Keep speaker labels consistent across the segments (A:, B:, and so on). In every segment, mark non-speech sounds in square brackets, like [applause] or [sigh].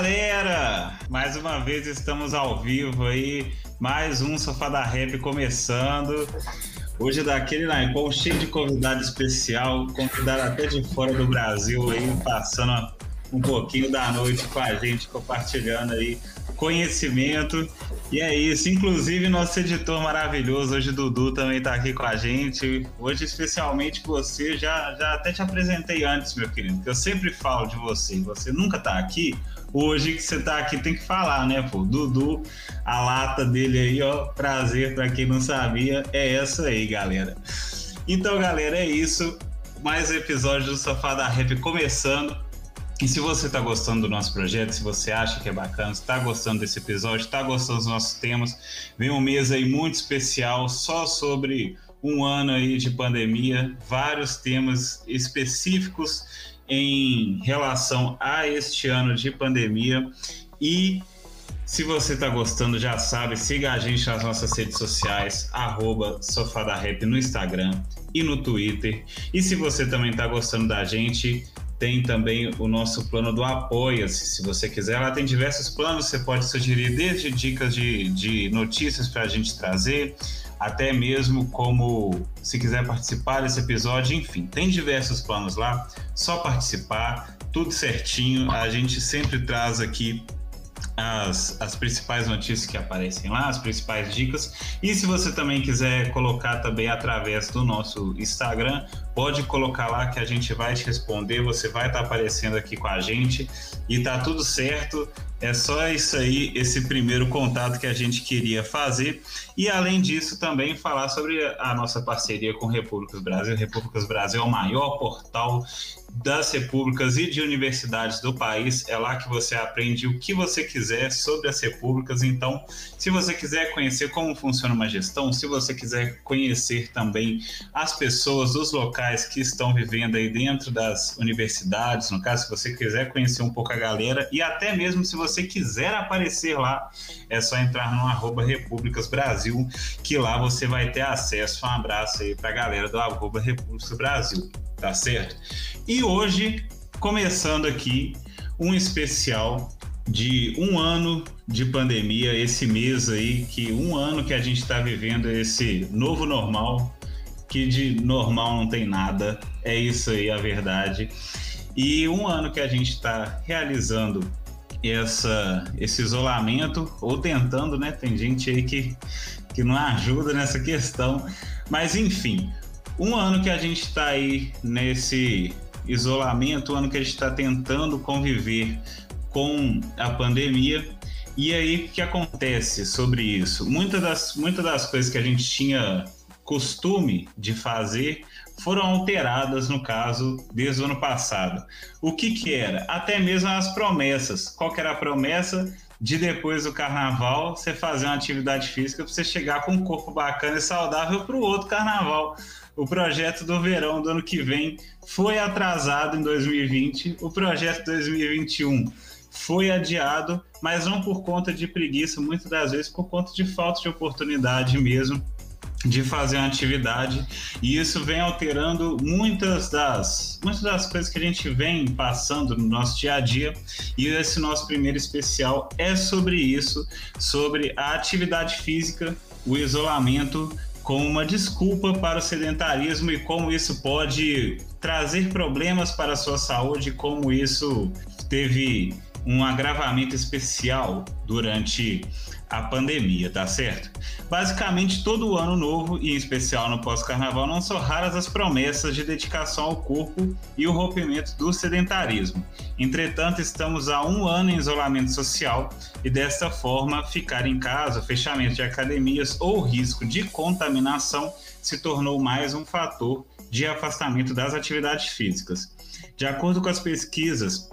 A: Galera! Mais uma vez estamos ao vivo aí, mais um Sofá da Rap começando. Hoje daquele naipão cheio de convidado especial, convidado até de fora do Brasil aí, passando um pouquinho da noite com a gente, compartilhando aí conhecimento. E é isso. Inclusive, nosso editor maravilhoso, hoje Dudu, também está aqui com a gente. Hoje, especialmente você, já, já até te apresentei antes, meu querido, que eu sempre falo de você. Você nunca está aqui. Hoje que você está aqui tem que falar, né, pô? Dudu, a lata dele aí, ó. Prazer para quem não sabia. É essa aí, galera. Então, galera, é isso. Mais episódio do Sofá da Rap começando. E se você está gostando do nosso projeto, se você acha que é bacana, está gostando desse episódio, está gostando dos nossos temas, vem um mês aí muito especial só sobre um ano aí de pandemia, vários temas específicos em relação a este ano de pandemia e se você está gostando, já sabe, siga a gente nas nossas redes sociais, arroba Rap no Instagram e no Twitter. E se você também está gostando da gente, tem também o nosso plano do Apoia-se, se você quiser. Lá tem diversos planos, você pode sugerir desde dicas de, de notícias para a gente trazer, até mesmo como se quiser participar desse episódio, enfim, tem diversos planos lá, só participar, tudo certinho. A gente sempre traz aqui as, as principais notícias que aparecem lá, as principais dicas. E se você também quiser colocar também através do nosso Instagram, pode colocar lá que a gente vai te responder, você vai estar aparecendo aqui com a gente e tá tudo certo. É só isso aí, esse primeiro contato que a gente queria fazer. E além disso, também falar sobre a nossa parceria com Repúblicas Brasil. Repúblicas Brasil é o maior portal das repúblicas e de universidades do país. É lá que você aprende o que você quiser sobre as repúblicas. Então, se você quiser conhecer como funciona uma gestão, se você quiser conhecer também as pessoas, os locais que estão vivendo aí dentro das universidades, no caso, se você quiser conhecer um pouco a galera e até mesmo se você quiser aparecer lá, é só entrar no arroba Repúblicas Brasil, que lá você vai ter acesso. Um abraço aí para a galera do arroba Repúblicas Brasil tá certo? E hoje, começando aqui, um especial de um ano de pandemia, esse mês aí, que um ano que a gente está vivendo esse novo normal, que de normal não tem nada, é isso aí a verdade. E um ano que a gente está realizando essa, esse isolamento, ou tentando, né? Tem gente aí que, que não ajuda nessa questão, mas enfim, um ano que a gente está aí nesse isolamento, um ano que a gente está tentando conviver com a pandemia. E aí, o que acontece sobre isso? Muitas das, muitas das coisas que a gente tinha costume de fazer foram alteradas, no caso, desde o ano passado. O que, que era? Até mesmo as promessas. Qual que era a promessa? De depois do carnaval, você fazer uma atividade física para você chegar com um corpo bacana e saudável para o outro carnaval o projeto do verão do ano que vem foi atrasado em 2020, o projeto 2021 foi adiado, mas não por conta de preguiça, muitas das vezes por conta de falta de oportunidade mesmo de fazer uma atividade. E isso vem alterando muitas das muitas das coisas que a gente vem passando no nosso dia a dia. E esse nosso primeiro especial é sobre isso, sobre a atividade física, o isolamento como uma desculpa para o sedentarismo e como isso pode trazer problemas para a sua saúde, como isso teve um agravamento especial durante a pandemia, tá certo? Basicamente, todo ano novo, e em especial no pós-carnaval, não são raras as promessas de dedicação ao corpo e o rompimento do sedentarismo. Entretanto, estamos há um ano em isolamento social e, desta forma, ficar em casa, fechamento de academias ou risco de contaminação se tornou mais um fator de afastamento das atividades físicas. De acordo com as pesquisas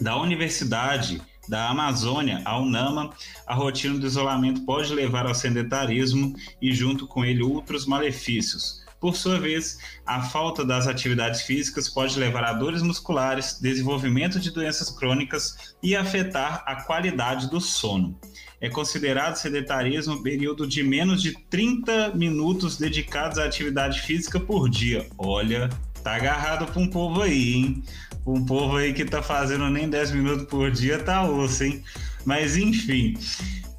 A: da Universidade da Amazônia, a UNAMA, a rotina do isolamento pode levar ao sedentarismo e, junto com ele, outros malefícios. Por sua vez, a falta das atividades físicas pode levar a dores musculares, desenvolvimento de doenças crônicas e afetar a qualidade do sono. É considerado sedentarismo um período de menos de 30 minutos dedicados à atividade física por dia. Olha, tá agarrado para um povo aí, hein? Um povo aí que tá fazendo nem 10 minutos por dia tá osso, hein? Mas enfim.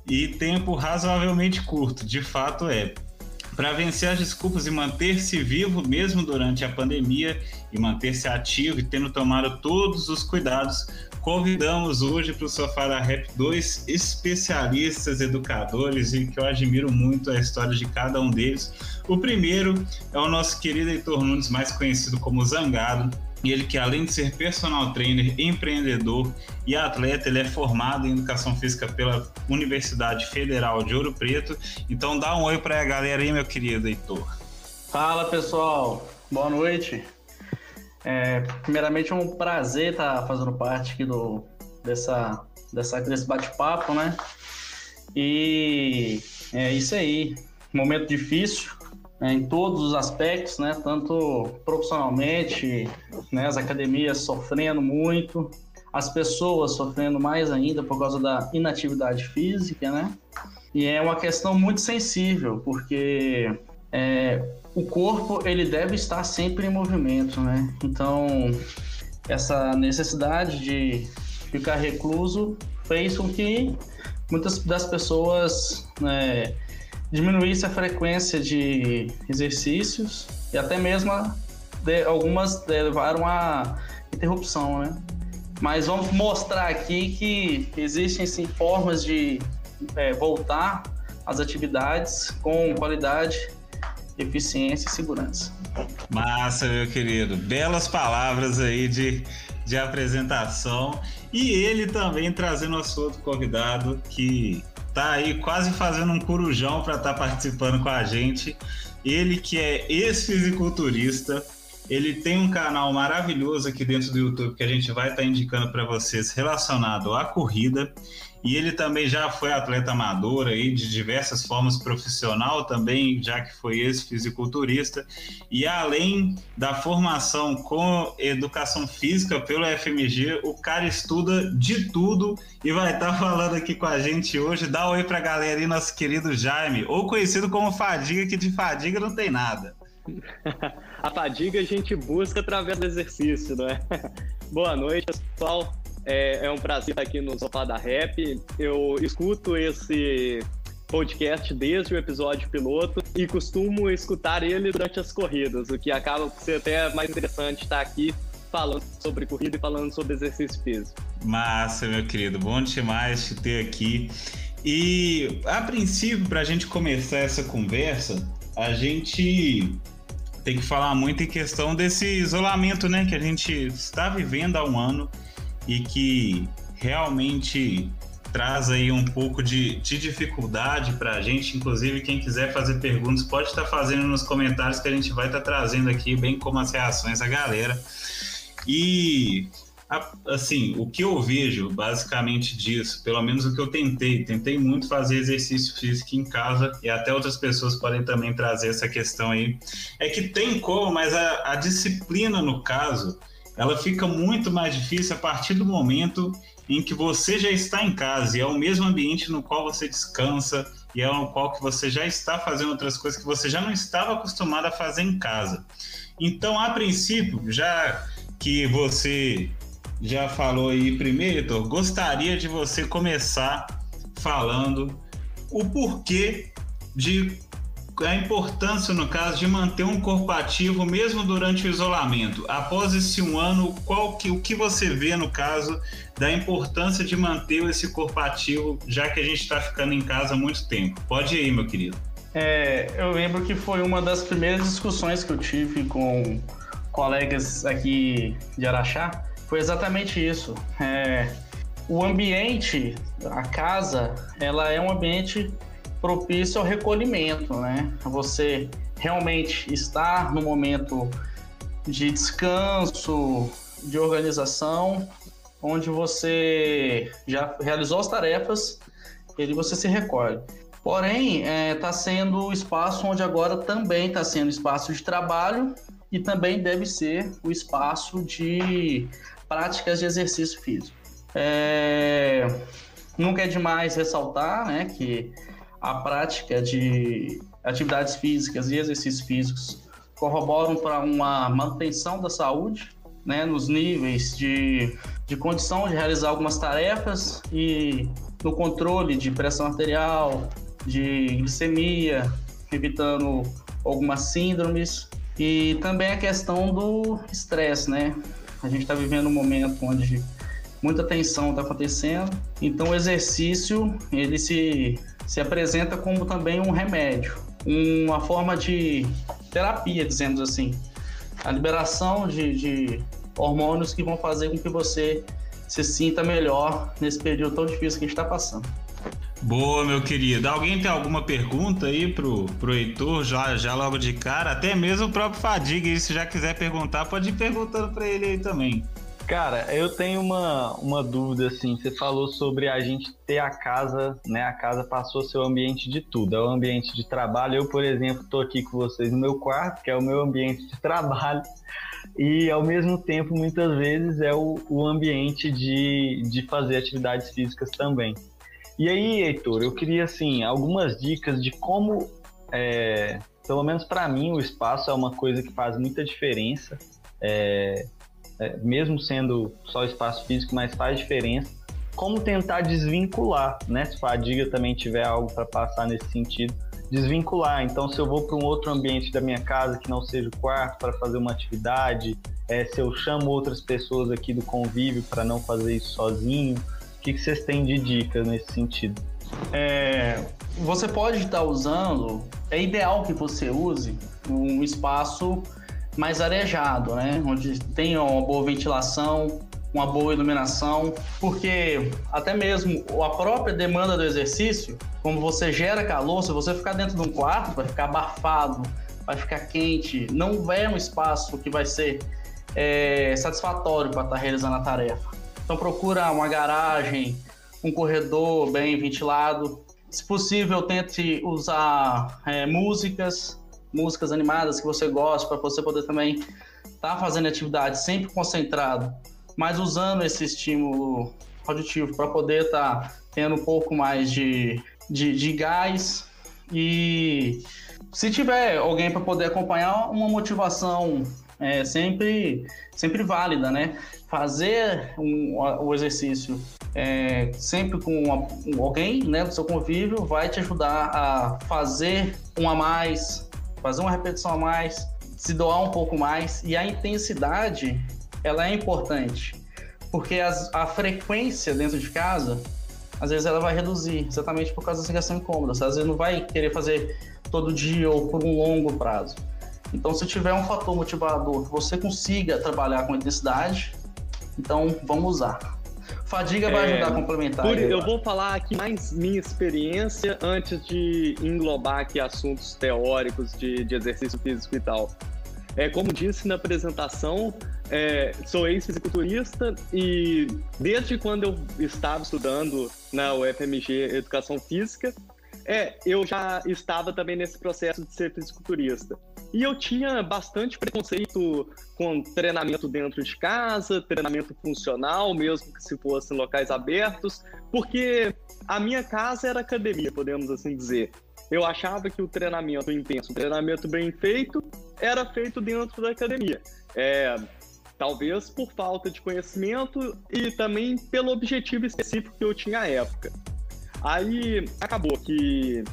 A: E tempo razoavelmente curto, de fato é. Para vencer as desculpas e manter-se vivo mesmo durante a pandemia e manter-se ativo e tendo tomado todos os cuidados, convidamos hoje para o Sofá da Rap dois especialistas educadores e que eu admiro muito a história de cada um deles. O primeiro é o nosso querido Heitor Nunes, mais conhecido como Zangado, e ele que além de ser personal trainer, empreendedor e atleta, ele é formado em educação física pela Universidade Federal de Ouro Preto. Então dá um oi para a galera aí, meu querido Heitor.
B: Fala pessoal, boa noite. É, primeiramente é um prazer estar fazendo parte aqui do, dessa, dessa, desse bate-papo, né? E é isso aí, momento difícil, né, em todos os aspectos, né, tanto profissionalmente, né, as academias sofrendo muito, as pessoas sofrendo mais ainda por causa da inatividade física, né? E é uma questão muito sensível, porque é, o corpo ele deve estar sempre em movimento, né? Então essa necessidade de ficar recluso fez com que muitas das pessoas né, diminuísse a frequência de exercícios e até mesmo de, algumas levaram a interrupção, né? Mas vamos mostrar aqui que existem sim formas de é, voltar às atividades com qualidade, eficiência e segurança.
A: Massa, meu querido. Belas palavras aí de, de apresentação. E ele também trazendo nosso outro convidado que tá aí quase fazendo um corujão para estar tá participando com a gente. Ele que é ex-fisiculturista, ele tem um canal maravilhoso aqui dentro do YouTube que a gente vai estar tá indicando para vocês relacionado à corrida. E ele também já foi atleta amador aí de diversas formas, profissional também, já que foi ex-fisiculturista. E além da formação com educação física pelo FMG, o cara estuda de tudo e vai estar tá [laughs] falando aqui com a gente hoje. Dá um oi pra galera aí, nosso querido Jaime, ou conhecido como Fadiga, que de fadiga não tem nada. [laughs]
C: a fadiga a gente busca através do exercício, não é? [laughs] Boa noite, pessoal. É, é um prazer estar aqui no Sofá da Rap. Eu escuto esse podcast desde o episódio piloto e costumo escutar ele durante as corridas, o que acaba por ser até mais interessante estar aqui falando sobre corrida e falando sobre exercício físico.
A: Massa, meu querido, bom demais te ter aqui. E a princípio, para a gente começar essa conversa, a gente tem que falar muito em questão desse isolamento, né, que a gente está vivendo há um ano e que realmente traz aí um pouco de, de dificuldade para a gente. Inclusive, quem quiser fazer perguntas pode estar fazendo nos comentários que a gente vai estar trazendo aqui, bem como as reações da galera. E assim, o que eu vejo basicamente disso, pelo menos o que eu tentei, tentei muito fazer exercício físico em casa e até outras pessoas podem também trazer essa questão aí, é que tem como, mas a, a disciplina no caso, ela fica muito mais difícil a partir do momento em que você já está em casa e é o mesmo ambiente no qual você descansa e é no qual que você já está fazendo outras coisas que você já não estava acostumado a fazer em casa. Então, a princípio, já que você já falou aí primeiro, gostaria de você começar falando o porquê de a importância, no caso, de manter um corpo ativo mesmo durante o isolamento. Após esse um ano, qual que, o que você vê, no caso, da importância de manter esse corpo ativo, já que a gente está ficando em casa há muito tempo? Pode ir, meu querido.
B: É, eu lembro que foi uma das primeiras discussões que eu tive com colegas aqui de Araxá, foi exatamente isso. É, o ambiente, a casa, ela é um ambiente propício ao recolhimento, né? Você realmente estar no momento de descanso, de organização, onde você já realizou as tarefas, e você se recolhe. Porém, está é, tá sendo o espaço onde agora também está sendo espaço de trabalho e também deve ser o espaço de práticas de exercício físico. É, nunca é demais ressaltar né, que a prática de atividades físicas e exercícios físicos corroboram para uma manutenção da saúde, né, nos níveis de, de condição de realizar algumas tarefas e no controle de pressão arterial, de glicemia, evitando algumas síndromes e também a questão do estresse, né? A gente está vivendo um momento onde muita tensão está acontecendo, então o exercício ele se, se apresenta como também um remédio, uma forma de terapia, dizemos assim, a liberação de, de hormônios que vão fazer com que você se sinta melhor nesse período tão difícil que a gente está passando.
A: Boa, meu querido. Alguém tem alguma pergunta aí pro, pro Heitor, já, já logo de cara? Até mesmo o próprio Fadiga, se já quiser perguntar, pode ir perguntando para ele aí também.
D: Cara, eu tenho uma, uma dúvida assim. Você falou sobre a gente ter a casa, né? A casa passou a ser o ambiente de tudo. É o ambiente de trabalho. Eu, por exemplo, estou aqui com vocês no meu quarto, que é o meu ambiente de [laughs] trabalho. E ao mesmo tempo, muitas vezes, é o, o ambiente de, de fazer atividades físicas também. E aí, Heitor, eu queria assim algumas dicas de como, é, pelo menos para mim, o espaço é uma coisa que faz muita diferença. É, é, mesmo sendo só espaço físico, mas faz diferença. Como tentar desvincular, né? Se fadiga também tiver algo para passar nesse sentido, desvincular. Então, se eu vou para um outro ambiente da minha casa que não seja o quarto para fazer uma atividade, é, se eu chamo outras pessoas aqui do convívio para não fazer isso sozinho, o que, que vocês têm de dicas nesse sentido?
B: É, você pode estar usando, é ideal que você use um espaço mais arejado, né? Onde tenha uma boa ventilação, uma boa iluminação, porque até mesmo a própria demanda do exercício, como você gera calor, se você ficar dentro de um quarto, vai ficar abafado, vai ficar quente, não é um espaço que vai ser é, satisfatório para estar realizando a tarefa. Então procura uma garagem, um corredor bem ventilado. Se possível, tente usar é, músicas músicas animadas que você gosta, para você poder também estar tá fazendo atividade sempre concentrado, mas usando esse estímulo auditivo para poder estar tá tendo um pouco mais de, de, de gás e se tiver alguém para poder acompanhar uma motivação é sempre sempre válida, né? Fazer um, o exercício é, sempre com uma, alguém, né, do seu convívio, vai te ajudar a fazer um a mais, fazer uma repetição a mais, se doar um pouco mais. E a intensidade, ela é importante, porque as, a frequência dentro de casa, às vezes ela vai reduzir, exatamente por causa da sensação incômoda. Você às vezes não vai querer fazer todo dia ou por um longo prazo. Então, se tiver um fator motivador que você consiga trabalhar com intensidade, então vamos usar. Fadiga vai ajudar a complementar. Por,
C: eu vou falar aqui mais minha experiência antes de englobar aqui assuntos teóricos de, de exercício físico e tal. É, como disse na apresentação, é, sou ex-fisiculturista e desde quando eu estava estudando na UFMG Educação Física, é, eu já estava também nesse processo de ser fisiculturista. E eu tinha bastante preconceito com treinamento dentro de casa, treinamento funcional, mesmo que se fosse em locais abertos, porque a minha casa era academia, podemos assim dizer. Eu achava que o treinamento intenso, o treinamento bem feito, era feito dentro da academia. É, talvez por falta de conhecimento e também pelo objetivo específico que eu tinha à época. Aí acabou que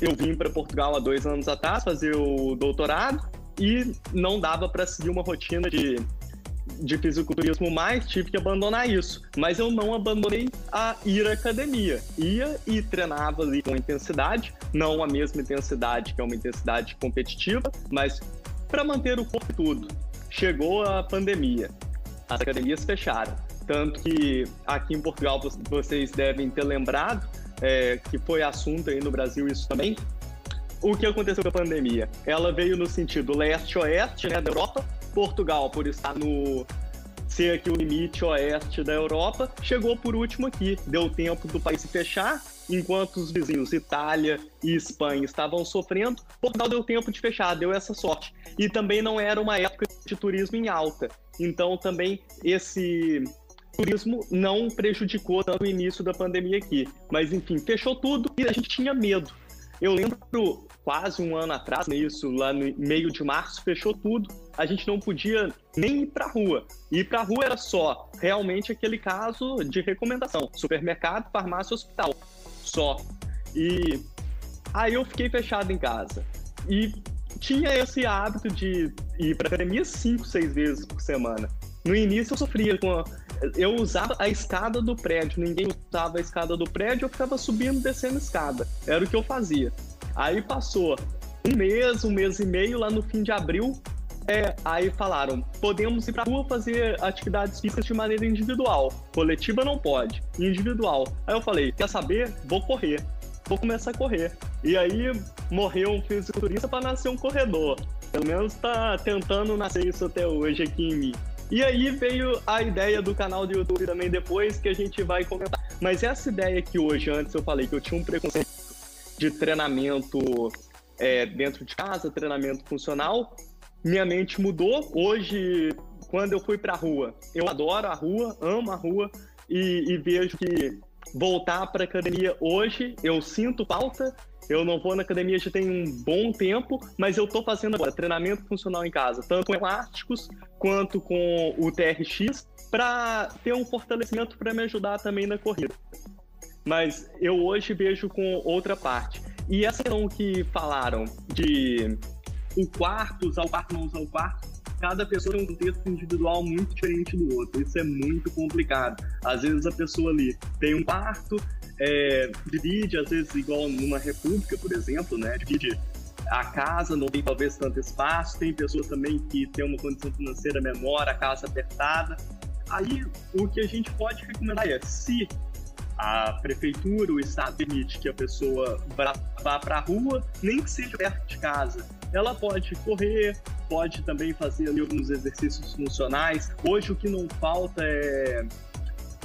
C: eu vim para Portugal há dois anos atrás fazer o doutorado e não dava para seguir uma rotina de, de fisiculturismo mais, tive que abandonar isso. Mas eu não abandonei a ir à academia. Ia e treinava ali com intensidade, não a mesma intensidade que é uma intensidade competitiva, mas para manter o corpo tudo. Chegou a pandemia, as academias fecharam. Tanto que aqui em Portugal vocês devem ter lembrado é, que foi assunto aí no Brasil isso também. O que aconteceu com a pandemia? Ela veio no sentido leste-oeste né, da Europa. Portugal, por estar no ser aqui o limite oeste da Europa, chegou por último aqui. Deu tempo do país se fechar, enquanto os vizinhos Itália e Espanha estavam sofrendo, Portugal deu tempo de fechar, deu essa sorte. E também não era uma época de turismo em alta. Então também esse turismo não prejudicou tanto o início da pandemia aqui. Mas enfim, fechou tudo e a gente tinha medo. Eu lembro quase um ano atrás, isso lá no meio de março, fechou tudo. A gente não podia nem ir para rua. Ir para rua era só realmente aquele caso de recomendação: supermercado, farmácia, hospital. Só. E aí eu fiquei fechado em casa. E tinha esse hábito de ir para academia cinco, seis vezes por semana. No início eu sofria com. Eu usava a escada do prédio, ninguém usava a escada do prédio, eu ficava subindo descendo a escada. Era o que eu fazia. Aí passou um mês, um mês e meio, lá no fim de abril, é, aí falaram, podemos ir pra rua fazer atividades físicas de maneira individual. Coletiva não pode, individual. Aí eu falei, quer saber? Vou correr. Vou começar a correr. E aí morreu um fisiculturista para nascer um corredor. Pelo menos tá tentando nascer isso até hoje aqui em mim. E aí veio a ideia do canal do YouTube também depois que a gente vai comentar. Mas essa ideia que hoje, antes eu falei que eu tinha um preconceito de treinamento é, dentro de casa, treinamento funcional, minha mente mudou. Hoje, quando eu fui pra rua, eu adoro a rua, amo a rua e, e vejo que voltar para academia hoje, eu sinto falta. Eu não vou na academia já tem um bom tempo, mas eu estou fazendo agora treinamento funcional em casa, tanto com elásticos quanto com o TRX, para ter um fortalecimento para me ajudar também na corrida. Mas eu hoje vejo com outra parte. E essa questão que falaram de o quarto, usar o quarto, não usar o quarto, cada pessoa tem um contexto individual muito diferente do outro. Isso é muito complicado. Às vezes a pessoa ali tem um quarto, é, divide, às vezes igual numa república, por exemplo, né? Divide a casa, não tem talvez tanto espaço. Tem pessoas também que tem uma condição financeira menor, a casa apertada. Aí o que a gente pode recomendar é, se a prefeitura, o estado permite que a pessoa vá para a rua, nem que seja perto de casa, ela pode correr, pode também fazer alguns exercícios funcionais. Hoje o que não falta é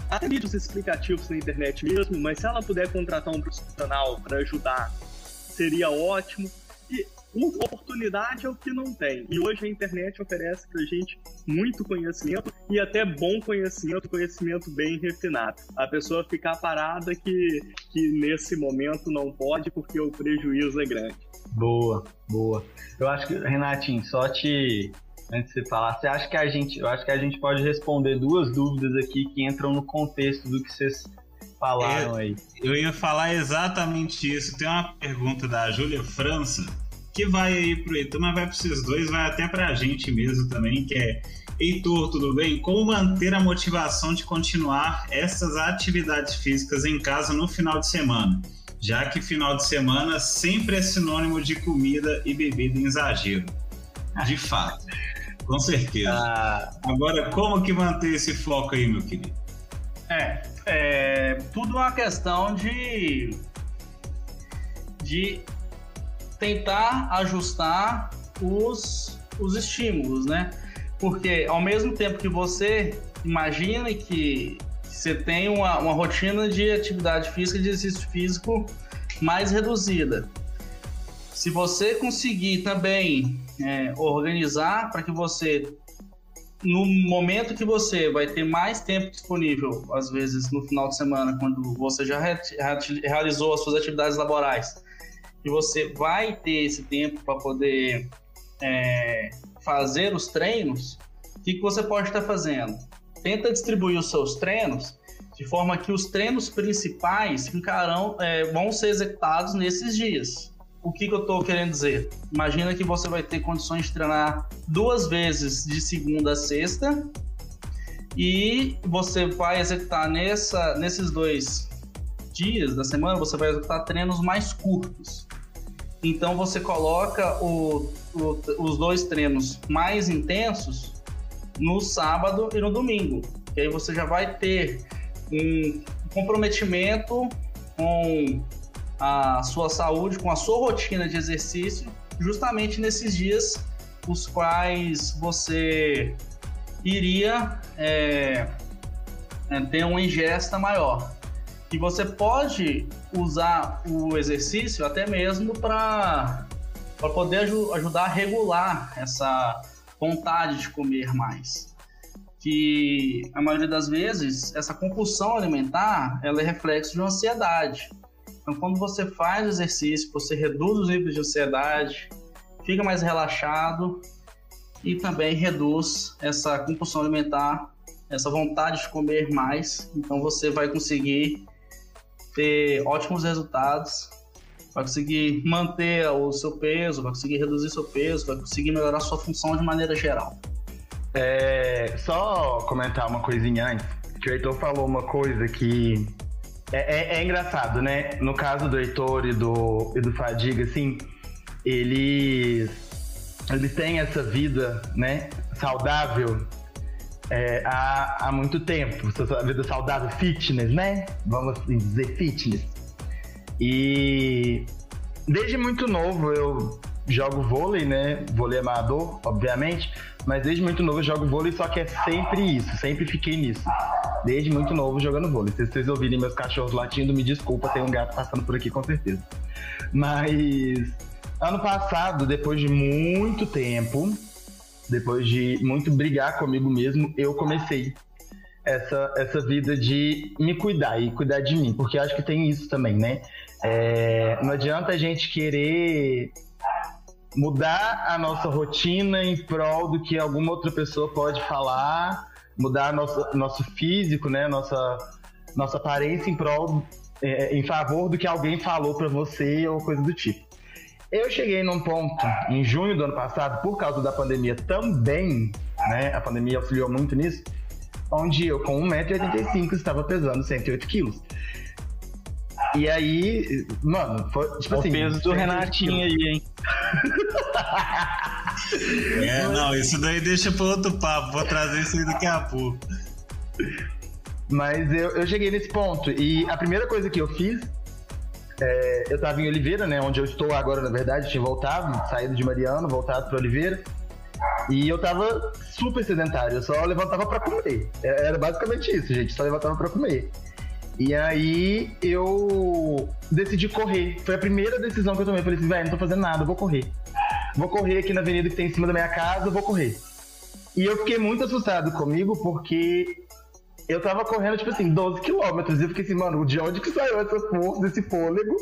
C: até vídeos explicativos na internet mesmo, mas se ela puder contratar um profissional para ajudar, seria ótimo. E oportunidade é o que não tem. E hoje a internet oferece pra gente muito conhecimento e até bom conhecimento, conhecimento bem refinado. A pessoa ficar parada que, que nesse momento não pode porque o prejuízo é grande.
D: Boa, boa. Eu acho que, Renatinho, só te. Antes de você falar, você acha que a gente. Eu acho que a gente pode responder duas dúvidas aqui que entram no contexto do que vocês falaram
A: é,
D: aí.
A: Eu ia falar exatamente isso. Tem uma pergunta da Júlia França que vai aí pro Heitor, mas vai para vocês dois, vai até para a gente mesmo também, que é Heitor, tudo bem? Como manter a motivação de continuar essas atividades físicas em casa no final de semana? Já que final de semana sempre é sinônimo de comida e bebida em exagero. De fato, com certeza. Ah. Agora, como que manter esse foco aí, meu querido?
B: É, é tudo uma questão de de tentar ajustar os, os estímulos, né? Porque ao mesmo tempo que você imagina que você tem uma, uma rotina de atividade física, de exercício físico mais reduzida. Se você conseguir também é, organizar para que você, no momento que você vai ter mais tempo disponível, às vezes no final de semana, quando você já re realizou as suas atividades laborais, que você vai ter esse tempo para poder é, fazer os treinos, o que, que você pode estar fazendo? Tenta distribuir os seus treinos de forma que os treinos principais ficarão, é, vão ser executados nesses dias. O que, que eu estou querendo dizer? Imagina que você vai ter condições de treinar duas vezes de segunda a sexta e você vai executar nessa, nesses dois dias da semana, você vai executar treinos mais curtos. Então você coloca o, o, os dois treinos mais intensos no sábado e no domingo. E aí você já vai ter um comprometimento com a sua saúde, com a sua rotina de exercício, justamente nesses dias os quais você iria é, é ter uma ingesta maior. E você pode usar o exercício até mesmo para poder aj ajudar a regular essa vontade de comer mais. Que a maioria das vezes essa compulsão alimentar ela é reflexo de uma ansiedade. Então, quando você faz exercício, você reduz os níveis de ansiedade, fica mais relaxado e também reduz essa compulsão alimentar, essa vontade de comer mais. Então, você vai conseguir ter ótimos resultados, vai conseguir manter o seu peso, vai conseguir reduzir seu peso, vai conseguir melhorar sua função de maneira geral.
E: É, só comentar uma coisinha antes, que o Heitor falou uma coisa que é, é, é, engraçado, né? No caso do Heitor e do, e do Fadiga, assim, eles, eles têm essa vida, né, saudável é, há, há muito tempo. Essa vida saudável, fitness, né? Vamos dizer fitness. E desde muito novo eu jogo vôlei, né? Vôlei amador, obviamente. Mas desde muito novo eu jogo vôlei, só que é sempre isso, sempre fiquei nisso. Desde muito novo jogando vôlei. Se vocês ouvirem meus cachorros latindo, me desculpa, tem um gato passando por aqui com certeza. Mas ano passado, depois de muito tempo, depois de muito brigar comigo mesmo, eu comecei essa, essa vida de me cuidar e cuidar de mim, porque acho que tem isso também, né? É, não adianta a gente querer mudar a nossa rotina em prol do que alguma outra pessoa pode falar, mudar nosso, nosso físico, né, nossa, nossa aparência em prol, é, em favor do que alguém falou para você ou coisa do tipo. Eu cheguei num ponto em junho do ano passado, por causa da pandemia também, né, a pandemia auxiliou muito nisso, onde eu com 1,85m estava pesando 108 quilos. E aí, mano, foi tipo
B: o
E: assim.
B: O peso do Renatinho aí, hein? [laughs]
A: é, não, isso daí deixa para outro papo. Vou trazer isso aí daqui a pouco.
E: Mas eu, eu cheguei nesse ponto. E a primeira coisa que eu fiz. É, eu tava em Oliveira, né? Onde eu estou agora, na verdade. Tinha voltado, saído de Mariano, voltado para Oliveira. E eu tava super sedentário. Eu só levantava para comer. É, era basicamente isso, gente. Só levantava para comer. E aí eu decidi correr. Foi a primeira decisão que eu tomei. Falei assim, velho, não tô fazendo nada, vou correr. Vou correr aqui na avenida que tem em cima da minha casa, vou correr. E eu fiquei muito assustado comigo porque eu tava correndo, tipo assim, 12 quilômetros. E eu fiquei assim, mano, de onde que saiu essa força, esse fôlego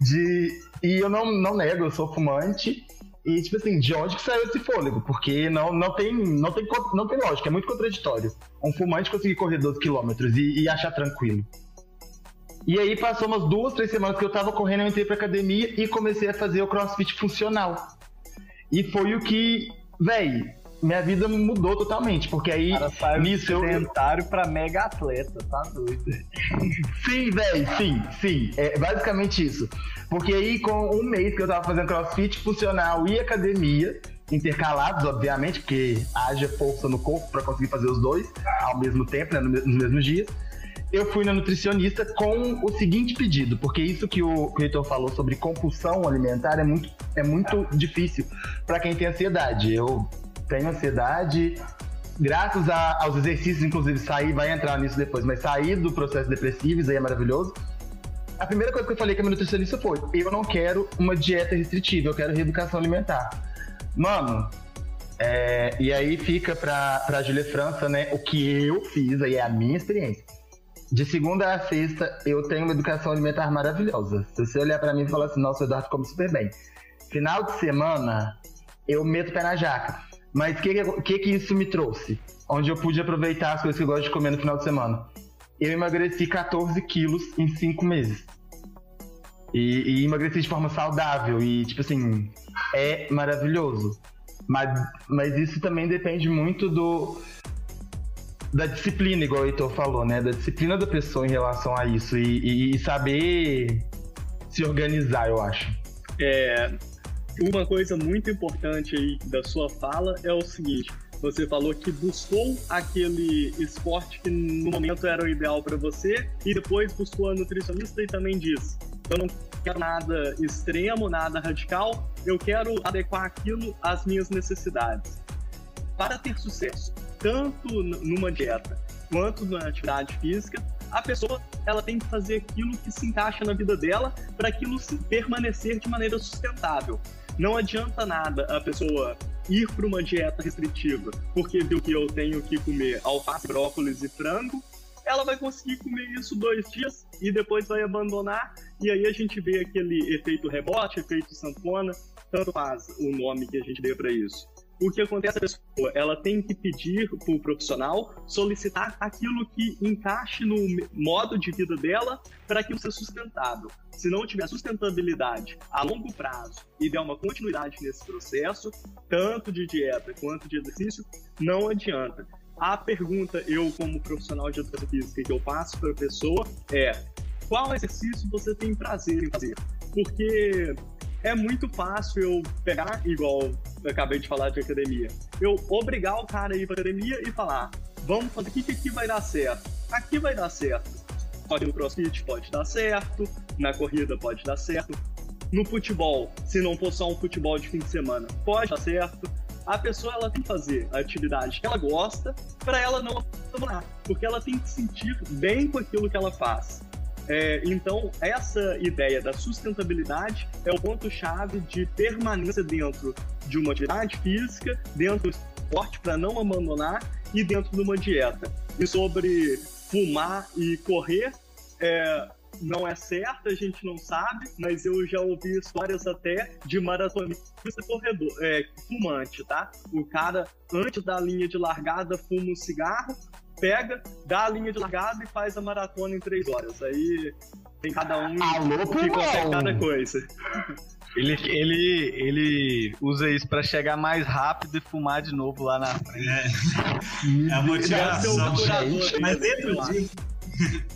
E: de. E eu não, não nego, eu sou fumante. E, tipo assim, de onde que saiu esse fôlego? Porque não, não, tem, não, tem, não tem lógica, é muito contraditório. Um fumante conseguir correr 12 quilômetros e, e achar tranquilo. E aí passou umas duas, três semanas que eu tava correndo, eu entrei pra academia e comecei a fazer o crossfit funcional. E foi o que, véi, minha vida mudou totalmente, porque aí
B: Cara, nisso sedentário eu pra mega atleta, tá doido.
E: sim, véi, sim, sim, é basicamente isso. Porque aí com um mês que eu tava fazendo crossfit funcional e academia, intercalados, obviamente, porque haja força no corpo para conseguir fazer os dois ao mesmo tempo, né, nos mesmos dias eu fui na nutricionista com o seguinte pedido, porque isso que o Heitor falou sobre compulsão alimentar é muito, é muito difícil para quem tem ansiedade. Eu tenho ansiedade, graças a, aos exercícios, inclusive sair, vai entrar nisso depois, mas sair do processo depressivo, isso aí é maravilhoso. A primeira coisa que eu falei com a minha nutricionista foi: eu não quero uma dieta restritiva, eu quero reeducação alimentar. Mano, é, e aí fica pra, pra Julia França, né, o que eu fiz, aí é a minha experiência de segunda a sexta, eu tenho uma educação alimentar maravilhosa. Se você olhar para mim e falar assim, nossa, o Eduardo come super bem. Final de semana, eu meto o pé na jaca. Mas o que, que, que isso me trouxe? Onde eu pude aproveitar as coisas que eu gosto de comer no final de semana. Eu emagreci 14 quilos em 5 meses. E, e emagreci de forma saudável. E, tipo assim, é maravilhoso. Mas, mas isso também depende muito do, da disciplina, igual o Heitor falou, né? Da disciplina da pessoa em relação a isso e, e saber se organizar, eu acho.
C: É, uma coisa muito importante aí da sua fala é o seguinte: você falou que buscou aquele esporte que no momento era o ideal para você e depois buscou a nutricionista e também disse: eu não quero nada extremo, nada radical, eu quero adequar aquilo às minhas necessidades. Para ter sucesso, tanto numa dieta quanto na atividade física, a pessoa ela tem que fazer aquilo que se encaixa na vida dela para aquilo permanecer de maneira sustentável. Não adianta nada a pessoa ir para uma dieta restritiva porque viu que eu tenho que comer alface, brócolis e frango. Ela vai conseguir comer isso dois dias e depois vai abandonar e aí a gente vê aquele efeito rebote, efeito sanfona, tanto faz o nome que a gente dê para isso o que acontece a pessoa, ela tem que pedir para o profissional solicitar aquilo que encaixe no modo de vida dela para que seja sustentável. Se não tiver sustentabilidade a longo prazo e der uma continuidade nesse processo, tanto de dieta quanto de exercício, não adianta. A pergunta, eu como profissional de educação física, que eu faço para a pessoa é qual exercício você tem prazer em fazer? Porque é muito fácil eu pegar, igual eu acabei de falar de academia, eu obrigar o cara a ir pra academia e falar: vamos fazer o que, aqui vai dar certo. Aqui vai dar certo. Pode no crossfit pode dar certo, na corrida pode dar certo. No futebol, se não for só um futebol de fim de semana, pode dar certo. A pessoa ela tem que fazer a atividade que ela gosta para ela não abandonar, porque ela tem que sentir bem com aquilo que ela faz. É, então, essa ideia da sustentabilidade é o ponto-chave de permanência dentro de uma atividade física, dentro do esporte para não abandonar e dentro de uma dieta. E sobre fumar e correr, é, não é certo, a gente não sabe, mas eu já ouvi histórias até de maratonista corredor, é, fumante, tá? O cara, antes da linha de largada, fuma um cigarro, pega, dá a linha de largada e faz a maratona em três horas. Aí tem cada um
D: Alô,
C: que consegue cada coisa.
D: Ele, ele, ele usa isso para chegar mais rápido e fumar de novo lá na frente.
A: É, é a motivação. Mas dentro disso,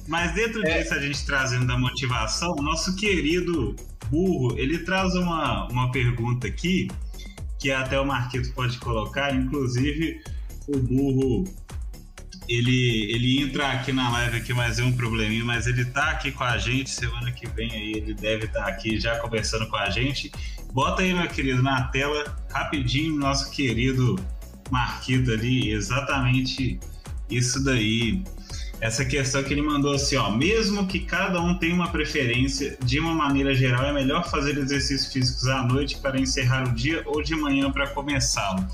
A: mas dentro é. disso, a gente trazendo da motivação, nosso querido burro, ele traz uma, uma pergunta aqui, que até o Marquito pode colocar, inclusive o burro ele, ele entra aqui na live aqui, mas é um probleminha, mas ele tá aqui com a gente, semana que vem aí ele deve estar tá aqui já conversando com a gente. Bota aí, meu querido, na tela, rapidinho, nosso querido Marquito ali, exatamente isso daí. Essa questão que ele mandou assim, ó, mesmo que cada um tenha uma preferência, de uma maneira geral é melhor fazer exercícios físicos à noite para encerrar o dia ou de manhã para começá-lo.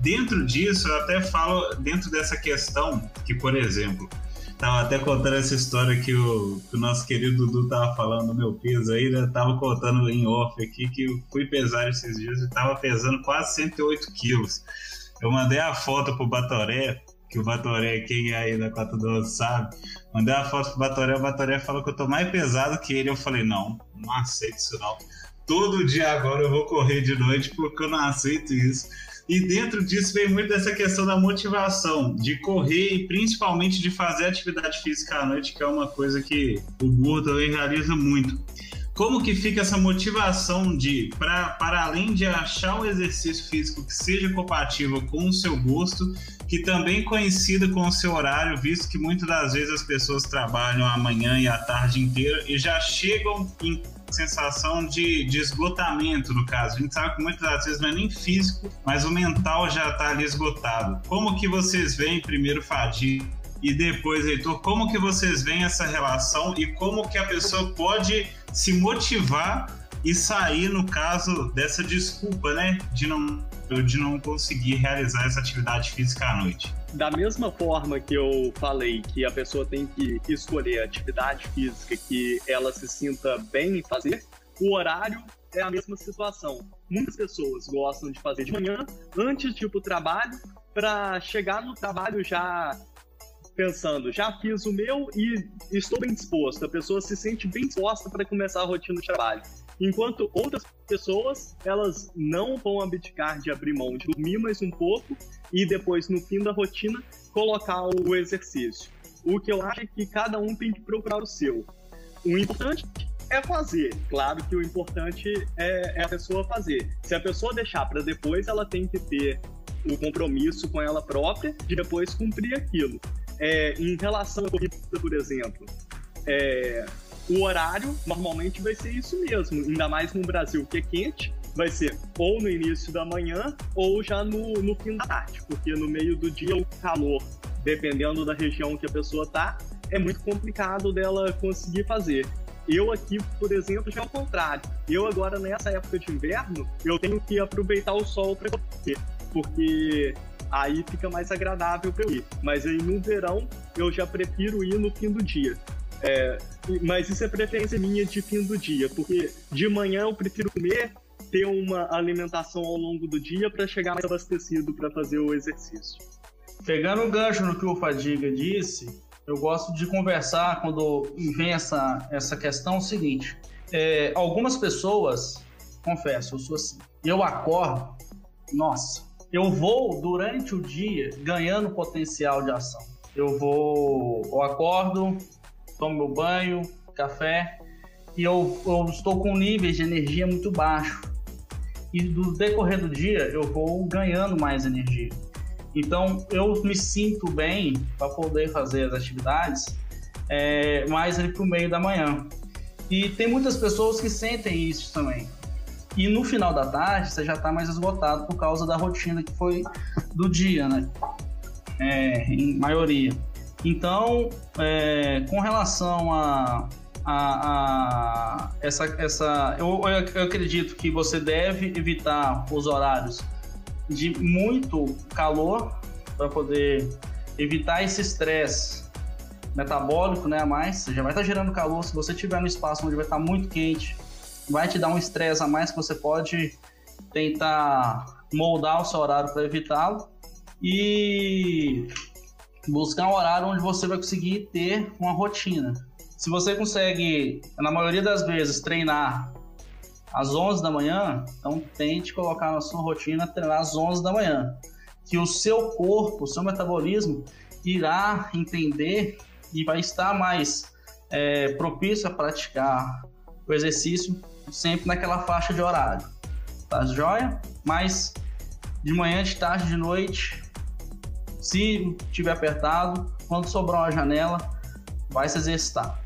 A: Dentro disso, eu até falo, dentro dessa questão, que, por exemplo, tava até contando essa história que o, que o nosso querido Dudu tava falando do meu peso aí, né? Tava contando em off aqui que eu fui pesar esses dias e tava pesando quase 108 quilos. Eu mandei a foto pro Batoré, que o Batoré, quem é aí da Cota do sabe, mandei a foto pro Batoré, o Batoré falou que eu tô mais pesado que ele. Eu falei, não, não aceito isso não. Todo dia agora eu vou correr de noite porque eu não aceito isso. E dentro disso vem muito dessa questão da motivação, de correr e principalmente de fazer atividade física à noite, que é uma coisa que o burro também realiza muito. Como que fica essa motivação de, pra, para além de achar um exercício físico que seja compatível com o seu gosto, que também coincida com o seu horário, visto que muitas das vezes as pessoas trabalham a manhã e a tarde inteira e já chegam em sensação de, de esgotamento, no caso. A gente sabe que muitas vezes não é nem físico, mas o mental já está ali esgotado. Como que vocês veem primeiro fadiga e depois, Heitor, como que vocês veem essa relação e como que a pessoa pode se motivar e sair, no caso, dessa desculpa, né, de não, de não conseguir realizar essa atividade física à noite?
C: Da mesma forma que eu falei que a pessoa tem que escolher a atividade física que ela se sinta bem em fazer, o horário é a mesma situação. Muitas pessoas gostam de fazer de manhã, antes de ir para o trabalho, para chegar no trabalho já pensando, já fiz o meu e estou bem disposto. A pessoa se sente bem disposta para começar a rotina de trabalho. Enquanto outras pessoas, elas não vão abdicar de abrir mão de dormir mais um pouco e depois, no fim da rotina, colocar o exercício. O que eu acho é que cada um tem que procurar o seu. O importante é fazer. Claro que o importante é, é a pessoa fazer. Se a pessoa deixar para depois, ela tem que ter o compromisso com ela própria de depois cumprir aquilo. É, em relação à corrida, por exemplo, é, o horário normalmente vai ser isso mesmo, ainda mais no Brasil que é quente, vai ser ou no início da manhã ou já no, no fim da tarde, porque no meio do dia o calor, dependendo da região que a pessoa tá, é muito complicado dela conseguir fazer. Eu aqui, por exemplo, já é o contrário. Eu agora, nessa época de inverno, eu tenho que aproveitar o sol para correr, porque aí fica mais agradável para eu ir. Mas aí no verão, eu já prefiro ir no fim do dia. É, mas isso é preferência minha de fim do dia, porque de manhã eu prefiro comer, ter uma alimentação ao longo do dia para chegar mais abastecido para fazer o exercício.
B: Pegando o gancho no que o Fadiga disse, eu gosto de conversar quando vem essa, essa questão o seguinte. É, algumas pessoas, confesso, eu sou assim, eu acordo, nossa, eu vou durante o dia ganhando potencial de ação. Eu vou, eu acordo, tomo meu banho, café, e eu, eu estou com níveis de energia muito baixo. E do decorrer do dia eu vou ganhando mais energia. Então eu me sinto bem para poder fazer as atividades é, mais ali para o meio da manhã. E tem muitas pessoas que sentem isso também. E no final da tarde você já está mais esgotado por causa da rotina que foi do dia, né? É, em maioria. Então, é, com relação a, a, a, essa, essa eu, eu acredito que você deve evitar os horários de muito calor para poder evitar esse estresse metabólico, né, a mais. Você já vai estar tá gerando calor. Se você tiver no espaço onde vai estar tá muito quente, vai te dar um estresse a mais que você pode tentar moldar o seu horário para evitá-lo e buscar um horário onde você vai conseguir ter uma rotina. Se você consegue, na maioria das vezes, treinar às 11 da manhã, então tente colocar na sua rotina treinar às 11 da manhã, que o seu corpo, o seu metabolismo irá entender e vai estar mais é, propício a praticar o exercício sempre naquela faixa de horário. Tá joia? Mas de manhã, de tarde, de noite, se tiver apertado, quando sobrar uma janela, vai se exercitar.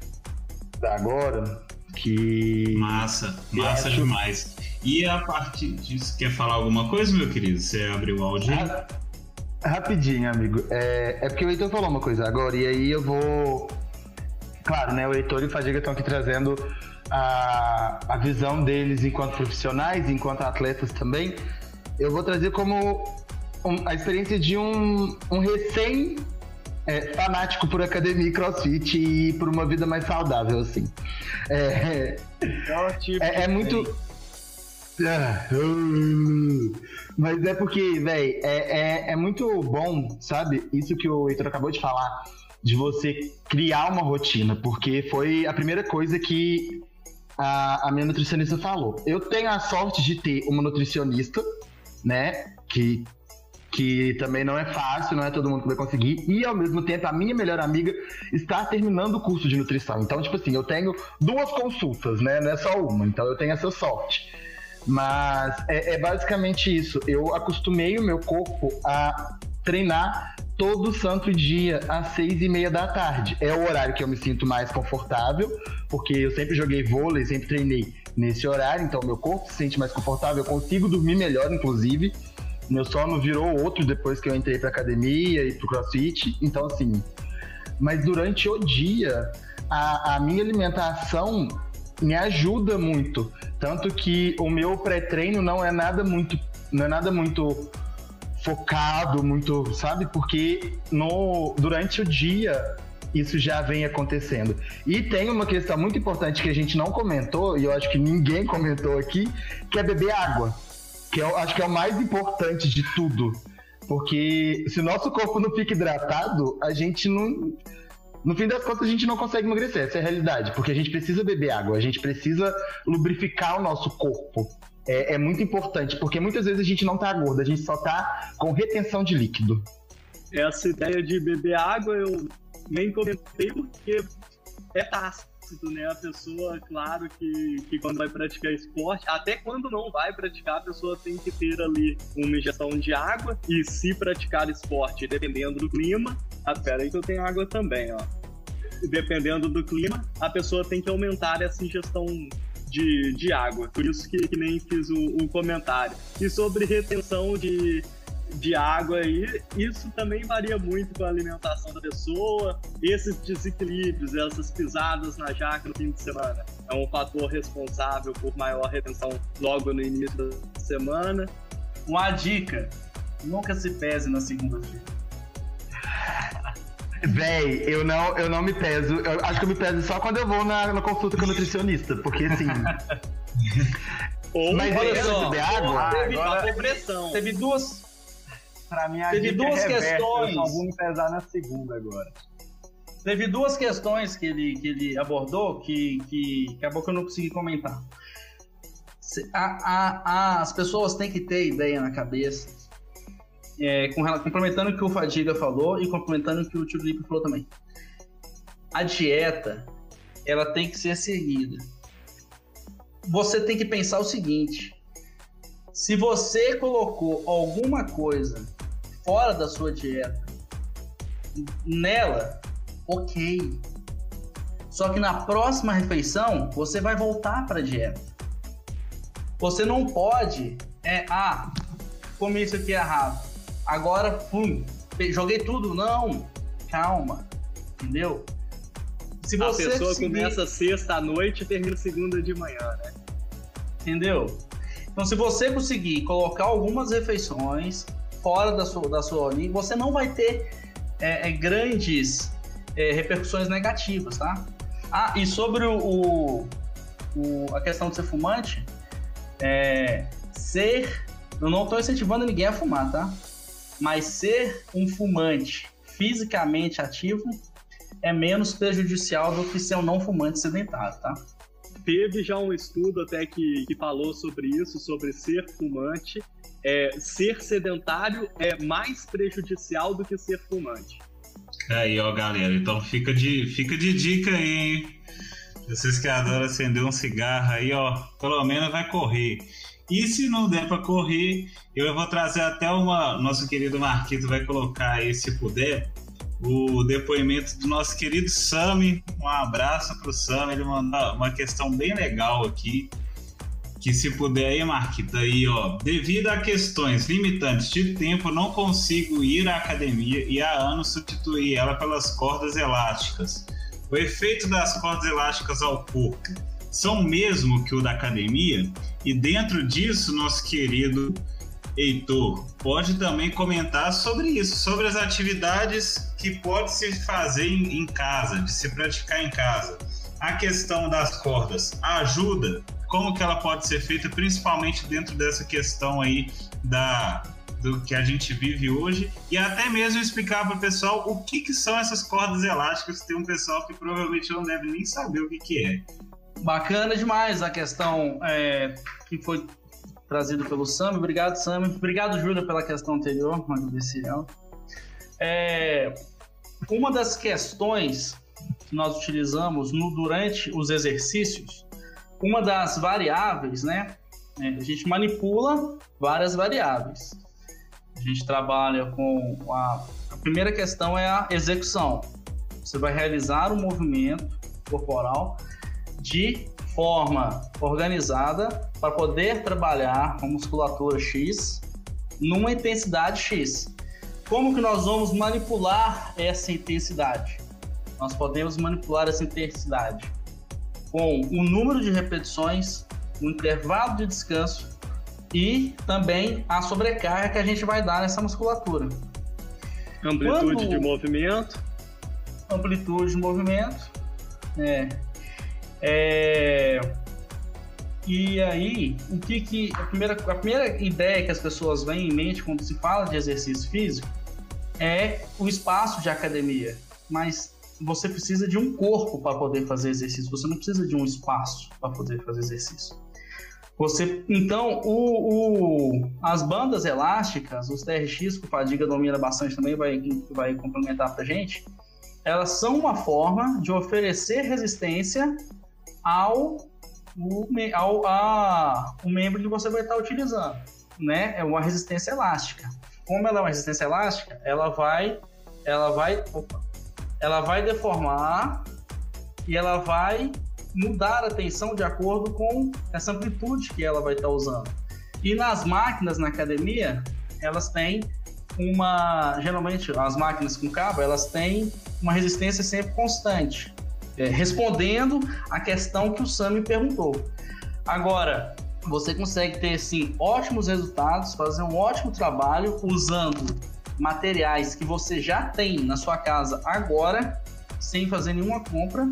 E: Agora, que.
A: Massa, massa demais. E a partir disso, quer falar alguma coisa, meu querido? Você abriu o áudio?
E: Rapidinho, amigo. É, é porque o Heitor falou uma coisa agora, e aí eu vou. Claro, né? O Heitor e o Fadiga estão aqui trazendo a, a visão deles enquanto profissionais, enquanto atletas também. Eu vou trazer como um, a experiência de um, um recém é, fanático por academia e crossfit e por uma vida mais saudável, assim. É, é, é muito. Ah, uh, mas é porque, velho, é, é, é muito bom, sabe? Isso que o Heitor acabou de falar, de você criar uma rotina, porque foi a primeira coisa que a, a minha nutricionista falou. Eu tenho a sorte de ter uma nutricionista, né, que que também não é fácil, não é todo mundo que vai conseguir, e ao mesmo tempo a minha melhor amiga está terminando o curso de nutrição. Então, tipo assim, eu tenho duas consultas, né? Não é só uma, então eu tenho essa sorte. Mas é, é basicamente isso. Eu acostumei o meu corpo a treinar todo santo dia às seis e meia da tarde. É o horário que eu me sinto mais confortável, porque eu sempre joguei vôlei, sempre treinei nesse horário, então meu corpo se sente mais confortável, eu consigo dormir melhor, inclusive. Meu sono virou outro depois que eu entrei pra academia e pro crossfit. Então, assim. Mas durante o dia, a, a minha alimentação me ajuda muito. Tanto que o meu pré-treino não é nada muito. Não é nada muito focado, muito, sabe? Porque no, durante o dia isso já vem acontecendo. E tem uma questão muito importante que a gente não comentou, e eu acho que ninguém [laughs] comentou aqui, que é beber água que eu acho que é o mais importante de tudo. Porque se nosso corpo não fica hidratado, a gente não. No fim das contas, a gente não consegue emagrecer, essa é a realidade. Porque a gente precisa beber água, a gente precisa lubrificar o nosso corpo. É, é muito importante, porque muitas vezes a gente não tá gordo, a gente só tá com retenção de líquido.
C: Essa ideia de beber água eu nem comentei porque é tácito né? A pessoa, claro que, que quando vai praticar esporte, até quando não vai praticar, a pessoa tem que ter ali uma ingestão de água. E se praticar esporte, dependendo do clima. Ah, pera aí que eu tenho água também, ó. Dependendo do clima, a pessoa tem que aumentar essa ingestão de, de água. Por isso que, que nem fiz o, o comentário. E sobre retenção de, de água aí, isso também varia muito com a alimentação da pessoa. Esses desequilíbrios, essas pisadas na jaca no fim de semana, é um fator responsável por maior retenção logo no início da semana.
B: Uma dica: nunca se pese na segunda-feira.
E: Véi, eu não, eu não me peso. Eu acho que eu me peso só quando eu vou na, na consulta com o nutricionista. Porque assim.
C: Ou
E: Mas
B: olha só.
E: eu beber água?
C: teve
D: agora-
C: depressão.
B: Teve duas.
D: Pra mim, a
B: Teve
D: é
B: duas
D: reversa,
B: questões.
D: Eu vou me pesar na segunda agora.
B: Teve duas questões que ele, que ele abordou que, que acabou que eu não consegui comentar. A- a- a- as pessoas têm que ter ideia na cabeça, é, com, complementando o que o Fadiga falou e complementando o que o Tio Felipe falou também. A dieta, ela tem que ser seguida. Você tem que pensar o seguinte: se você colocou alguma coisa fora da sua dieta, nela, ok. Só que na próxima refeição você vai voltar para dieta. Você não pode é ah comi isso aqui errado. Agora pum joguei tudo não calma entendeu? Se
C: A
B: você
C: pessoa
B: seguir-
C: começa sexta à noite e termina segunda de manhã, né?
B: entendeu? Então, se você conseguir colocar algumas refeições fora da sua, da sua linha, você não vai ter é, é, grandes é, repercussões negativas, tá? Ah, e sobre o, o- a questão de ser fumante, é, ser. Eu não estou incentivando ninguém a fumar, tá? Mas ser um fumante fisicamente ativo é menos prejudicial do que ser um não fumante sedentário, tá?
C: Teve já um estudo até que, que falou sobre isso, sobre ser fumante. É, ser sedentário é mais prejudicial do que ser fumante.
A: Aí, ó, galera. Então fica de, fica de dica aí, hein? Vocês que adoram acender um cigarro aí, ó, pelo menos vai correr. E se não der para correr, eu vou trazer até uma. Nosso querido Marquito vai colocar aí, se puder, o depoimento do nosso querido Sami. Um abraço pro Sami, ele mandou uma questão bem legal aqui. Que se puder aí, Marquito, aí, ó. Devido a questões limitantes de tempo, não consigo ir à academia e há anos substituir ela pelas cordas elásticas. O efeito das cordas elásticas ao corpo são mesmo que o da academia? E dentro disso, nosso querido Heitor pode também comentar sobre isso, sobre as atividades que pode se fazer em casa, de se praticar em casa. A questão das cordas ajuda? Como que ela pode ser feita, principalmente dentro dessa questão aí da do que a gente vive hoje e até mesmo explicar para o pessoal o que, que são essas cordas elásticas. Tem um pessoal que provavelmente não deve nem saber o que, que é.
B: Bacana demais a questão é, que foi trazida pelo Sam. Obrigado, Sam. Obrigado, Júlia, pela questão anterior. Agradecer ela. É, uma das questões que nós utilizamos no, durante os exercícios, uma das variáveis, né? é, a gente manipula várias variáveis. A gente trabalha com a, a primeira questão é a execução. Você vai realizar um movimento corporal de forma organizada para poder trabalhar com musculatura X numa intensidade X. Como que nós vamos manipular essa intensidade? Nós podemos manipular essa intensidade com o número de repetições, o intervalo de descanso e também a sobrecarga que a gente vai dar nessa musculatura.
C: Amplitude
B: Quando-
C: de movimento.
B: amplitude de movimento. É. É, E aí, o que que a primeira, a primeira ideia que as pessoas vêm em mente quando se fala de exercício físico é o espaço de academia. Mas você precisa de um corpo para poder fazer exercício. Você não precisa de um espaço para poder fazer exercício. Você, então, o, o- as bandas elásticas, os TRX, que o Fadiga domina bastante também, vai, vai complementar para gente elas são uma forma de oferecer resistência ao, ao a, o membro que você vai estar utilizando, né? É uma resistência elástica. Como ela é uma resistência elástica, ela vai, ela vai, opa, ela vai deformar e ela vai mudar a tensão de acordo com essa amplitude que ela vai estar usando. E nas máquinas na academia, elas têm uma. Geralmente, as máquinas com cabo, elas têm uma resistência sempre constante, é, respondendo a questão que o Sam me perguntou. Agora, você consegue ter sim ótimos resultados, fazer um ótimo trabalho usando materiais que você já tem na sua casa agora, sem fazer nenhuma compra,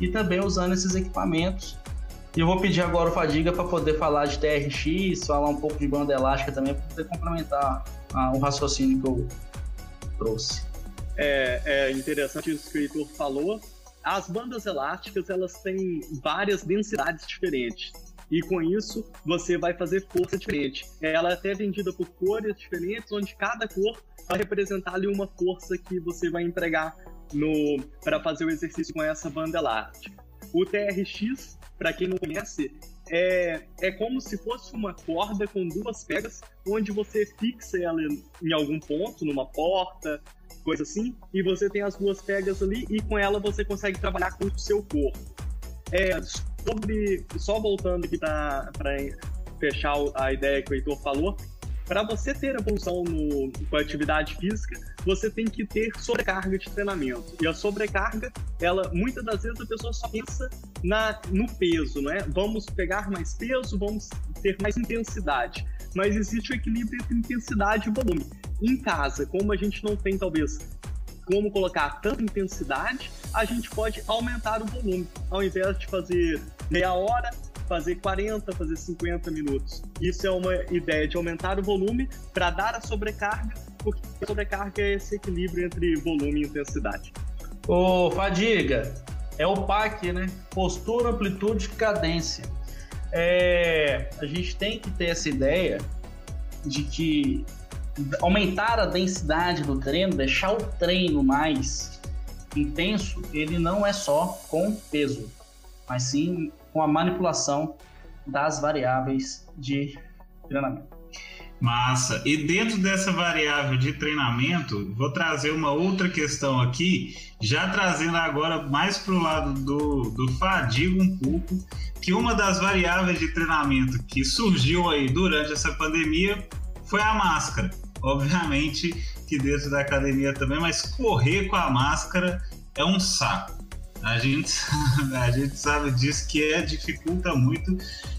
B: e também usando esses equipamentos. E eu vou pedir agora o Fadiga para poder falar de TRX, falar um pouco de banda elástica também, para poder complementar ah, o raciocínio que eu trouxe.
C: É, é interessante isso que o Heitor falou. As bandas elásticas elas têm várias densidades diferentes e com isso você vai fazer força diferente. Ela é até vendida por cores diferentes, onde cada cor vai representar ali uma força que você vai empregar no para fazer o exercício com essa banda elástica. O TRX, para quem não conhece, é, é como se fosse uma corda com duas pegas, onde você fixa ela em algum ponto, numa porta, coisa assim, e você tem as duas pegas ali e com ela você consegue trabalhar com o seu corpo. É, sobre, só voltando aqui para fechar a ideia que o Heitor falou, para você ter evolução no, com a atividade física, você tem que ter sobrecarga de treinamento. E a sobrecarga, ela muitas das vezes a pessoa só pensa na, no peso, não é? Vamos pegar mais peso, vamos ter mais intensidade. Mas existe o equilíbrio entre intensidade e volume. Em casa, como a gente não tem talvez como colocar tanta intensidade, a gente pode aumentar o volume. Ao invés de fazer meia hora, fazer 40, fazer 50 minutos. Isso é uma ideia de aumentar o volume para dar a sobrecarga, porque a sobrecarga é esse equilíbrio entre volume e intensidade.
B: Ô, Fadiga, é o PAC, né? Postura, amplitude cadência. É, a gente tem que ter essa ideia de que aumentar a densidade do treino, deixar o treino mais intenso, ele não é só com peso, mas sim com a manipulação das variáveis de treinamento.
A: Massa. E dentro dessa variável de treinamento, vou trazer uma outra questão aqui, já trazendo agora mais para o lado do, do fadiga um pouco, que uma das variáveis de treinamento que surgiu aí durante essa pandemia foi a máscara. Obviamente que dentro da academia também, mas correr com a máscara é um saco. A gente, [laughs] a gente sabe disso que é, dificulta muito.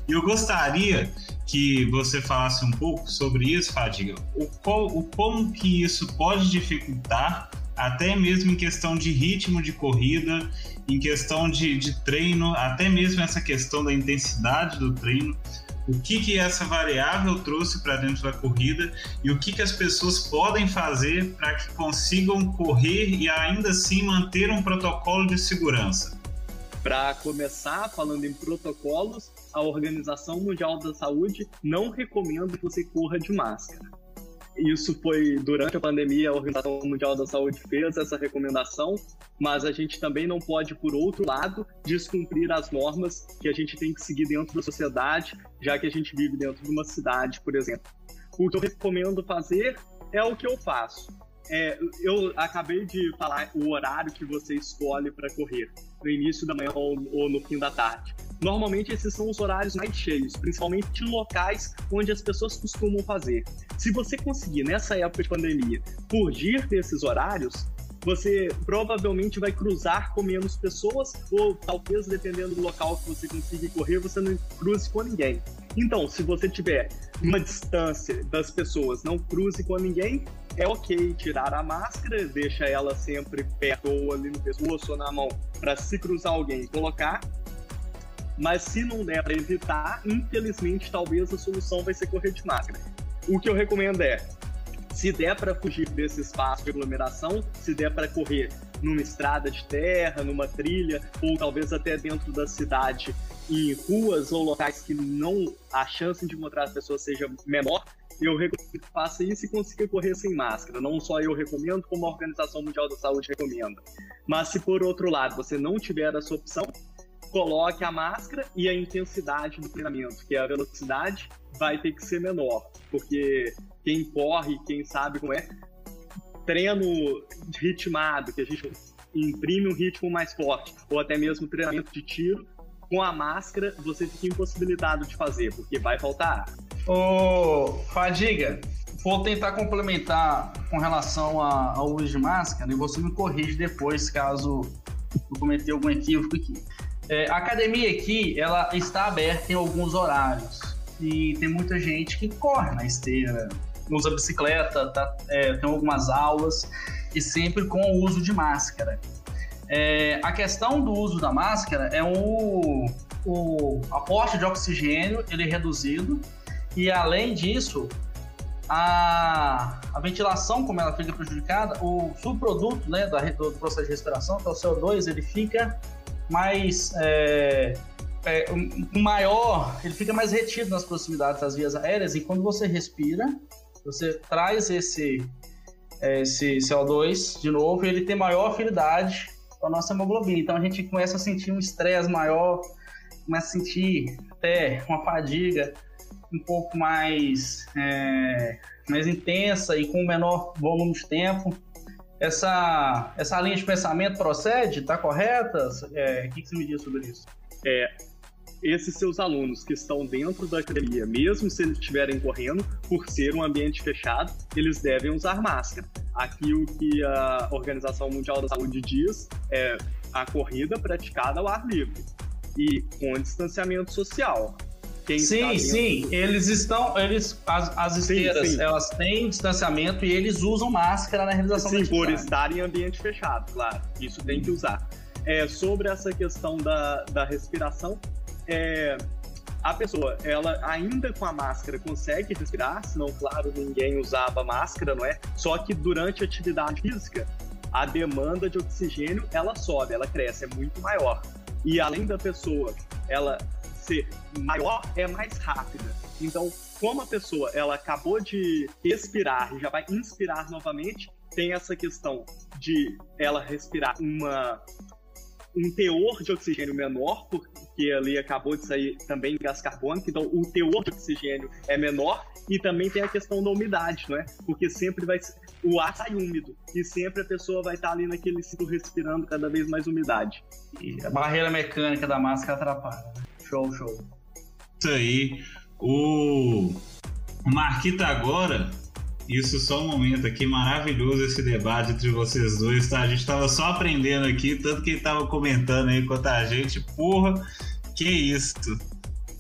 A: E eu gostaria que você falasse um pouco sobre isso, Fadiga. O, o como que isso pode dificultar, até mesmo em questão de ritmo de corrida, em questão de, de treino, até mesmo essa questão da intensidade do treino o que, que essa variável trouxe para dentro da corrida e o que, que as pessoas podem fazer para que consigam correr e ainda assim manter um protocolo de segurança.
C: Para começar, falando em protocolos, a Organização Mundial da Saúde não recomenda que você corra de máscara. Isso foi durante a pandemia, a Organização Mundial da Saúde fez essa recomendação, mas a gente também não pode, por outro lado, descumprir as normas que a gente tem que seguir dentro da sociedade, já que a gente vive dentro de uma cidade, por exemplo. O que eu recomendo fazer é o que eu faço. É, eu acabei de falar o horário que você escolhe para correr, no início da manhã ou, ou no fim da tarde. Normalmente esses são os horários mais cheios, principalmente em locais onde as pessoas costumam fazer. Se você conseguir, nessa época de pandemia, fugir desses horários, você provavelmente vai cruzar com menos pessoas, ou talvez, dependendo do local que você consiga correr, você não cruze com ninguém. Então, se você tiver uma distância das pessoas, não cruze com ninguém, é ok tirar a máscara, deixa ela sempre perto ou ali no pescoço ou na mão para se cruzar alguém colocar. Mas se não der para evitar, infelizmente, talvez a solução vai ser correr de máscara. O que eu recomendo é, se der para fugir desse espaço de aglomeração, se der para correr numa estrada de terra, numa trilha, ou talvez até dentro da cidade, em ruas ou locais que não a chance de encontrar as pessoas seja menor, eu recomendo que faça isso e consiga correr sem máscara. Não só eu recomendo, como a Organização Mundial da Saúde recomenda. Mas se por outro lado você não tiver essa opção, coloque a máscara e a intensidade do treinamento, que é a velocidade, vai ter que ser menor, porque quem corre, quem sabe como é, treino ritmado, que a gente imprime um ritmo mais forte, ou até mesmo treinamento de tiro, com a máscara você fica impossibilitado de fazer, porque vai faltar ar.
B: Ô, Fadiga, vou tentar complementar com relação ao uso de máscara e você me corrige depois caso eu cometi algum equívoco aqui. É, a academia aqui, ela está aberta em alguns horários. E tem muita gente que corre na esteira, usa bicicleta, tá, é, tem algumas aulas e sempre com o uso de máscara. É, a questão do uso da máscara é o, o aporte de oxigênio ele é reduzido e além disso a, a ventilação como ela fica prejudicada o subproduto né, da, do processo de respiração que é o CO2 ele fica mais é, é, maior ele fica mais retido nas proximidades das vias aéreas e quando você respira você traz esse esse CO2 de novo ele tem maior afinidade com a nossa hemoglobina. Então a gente começa a sentir um estresse maior, começa a sentir até uma fadiga um pouco mais, é, mais intensa e com menor volume de tempo. Essa, essa linha de pensamento procede? Está correta? É, o que, que você me diz sobre isso?
C: É, esses seus alunos que estão dentro da academia, mesmo se eles estiverem correndo, por ser um ambiente fechado, eles devem usar máscara. Aqui o que a Organização Mundial da Saúde diz é a corrida praticada ao ar livre e com distanciamento social.
B: Quem sim, sim, eles estão, eles as, as esteiras, sim, sim. elas têm distanciamento e eles usam máscara na realização
C: sim, por estar em ambiente fechado, claro, isso tem que usar. É, sobre essa questão da, da respiração, é, a pessoa, ela ainda com a máscara consegue respirar, senão, claro, ninguém usava máscara, não é? Só que durante a atividade física, a demanda de oxigênio, ela sobe, ela cresce, é muito maior. E além da pessoa, ela ser maior, é mais rápida. Então, como a pessoa, ela acabou de respirar e já vai inspirar novamente, tem essa questão de ela respirar uma um teor de oxigênio menor, porque ali acabou de sair também gás carbônico, então o teor de oxigênio é menor, e também tem a questão da umidade, não é? Porque sempre vai o ar sai úmido e sempre a pessoa vai estar ali naquele ciclo respirando cada vez mais umidade.
B: E a barreira mecânica da máscara atrapalha. Show, show.
A: Isso aí. O Marquita agora isso só um momento aqui, maravilhoso esse debate entre vocês dois, tá? A gente tava só aprendendo aqui, tanto que ele tava comentando aí quanto a gente, porra, que isso.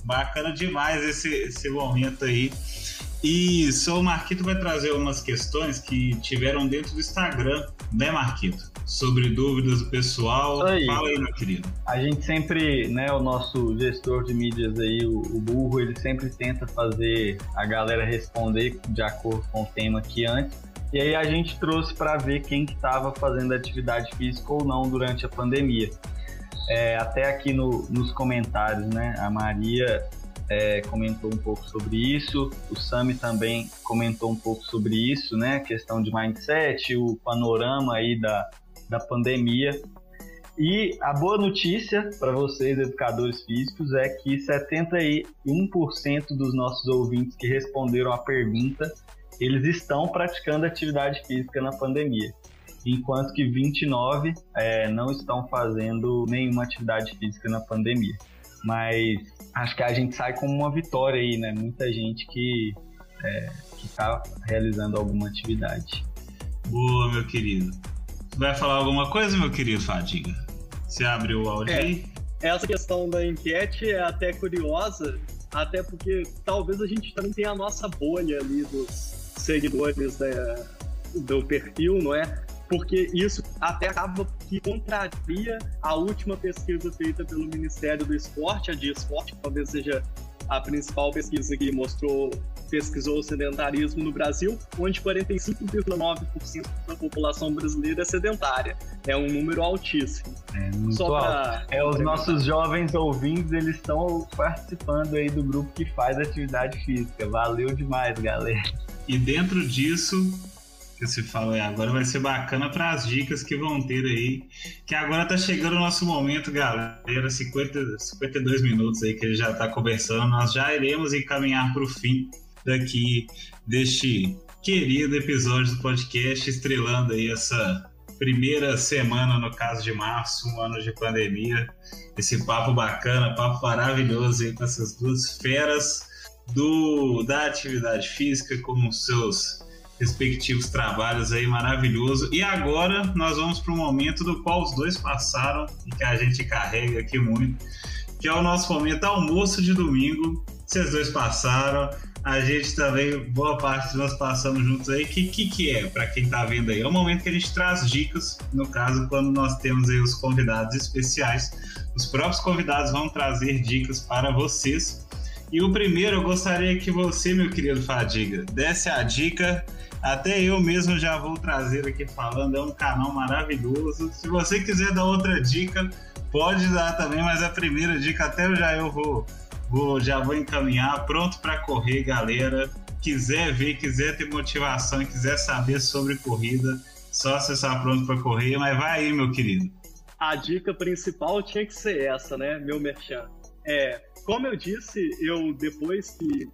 A: Bacana demais esse, esse momento aí. E só o Marquito vai trazer umas questões que tiveram dentro do Instagram, né, Marquito? Sobre dúvidas do pessoal. Aí. Fala aí, meu querido.
D: A gente sempre, né, o nosso gestor de mídias aí, o, o Burro, ele sempre tenta fazer a galera responder de acordo com o tema aqui antes. E aí a gente trouxe para ver quem estava fazendo atividade física ou não durante a pandemia. É, até aqui no, nos comentários, né? A Maria é, comentou um pouco sobre isso, o Sami também comentou um pouco sobre isso, né? A questão de mindset, o panorama aí da, da pandemia. E a boa notícia para vocês, educadores físicos, é que 71% dos nossos ouvintes que responderam a pergunta, eles estão praticando atividade física na pandemia, enquanto que 29% é, não estão fazendo nenhuma atividade física na pandemia. Mas acho que a gente sai como uma vitória aí, né? Muita gente que é, está realizando alguma atividade.
A: Boa, meu querido. Vai falar alguma coisa, meu querido Fadiga? Você abre o áudio é, aí?
C: Essa questão da enquete é até curiosa, até porque talvez a gente também tenha a nossa bolha ali dos seguidores da, do perfil, não é? Porque isso até acaba que contraria a última pesquisa feita pelo Ministério do Esporte, a de esporte, talvez seja a principal pesquisa que mostrou pesquisou o sedentarismo no Brasil, onde 45,9% da população brasileira é sedentária. É um número altíssimo.
D: É muito Só alto. É, os nossos jovens ouvintes, eles estão participando aí do grupo que faz atividade física. Valeu demais, galera.
A: E dentro disso, que se fala, agora vai ser bacana para as dicas que vão ter aí. Que agora tá chegando o nosso momento, galera. 50, 52 minutos aí que ele já tá conversando. Nós já iremos encaminhar para o fim daqui deste querido episódio do podcast, estrelando aí essa primeira semana, no caso de março, um ano de pandemia. Esse papo bacana, papo maravilhoso aí com essas duas feras do, da atividade física, com os seus respectivos trabalhos aí, maravilhoso. E agora nós vamos para o momento do qual os dois passaram e que a gente carrega aqui muito, que é o nosso momento almoço de domingo. Vocês dois passaram, a gente também, boa parte nós passamos juntos aí. Que, que, que é, para quem tá vendo aí? É o momento que a gente traz dicas, no caso, quando nós temos aí os convidados especiais. Os próprios convidados vão trazer dicas para vocês. E o primeiro, eu gostaria que você, meu querido Fadiga, desse a dica. Até eu mesmo já vou trazer aqui falando, é um canal maravilhoso. Se você quiser dar outra dica, pode dar também, mas a primeira dica até já eu vou Vou, já vou encaminhar, pronto para correr, galera. Quiser ver, quiser ter motivação quiser saber sobre corrida, só acessar pronto para correr. Mas vai aí, meu querido.
C: A dica principal tinha que ser essa, né, meu merchan. É, como eu disse, eu depois que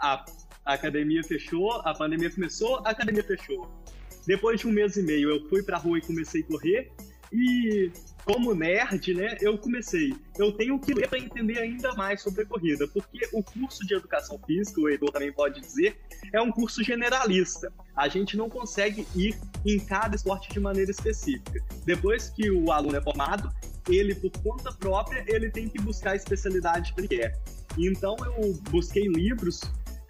C: a, a academia fechou, a pandemia começou, a academia fechou. Depois de um mês e meio, eu fui pra rua e comecei a correr. E como nerd, né, eu comecei. Eu tenho que ler para entender ainda mais sobre a corrida, porque o curso de educação física, o Edu também pode dizer, é um curso generalista. A gente não consegue ir em cada esporte de maneira específica. Depois que o aluno é formado, ele, por conta própria, ele tem que buscar a especialidade que ele quer. Então, eu busquei livros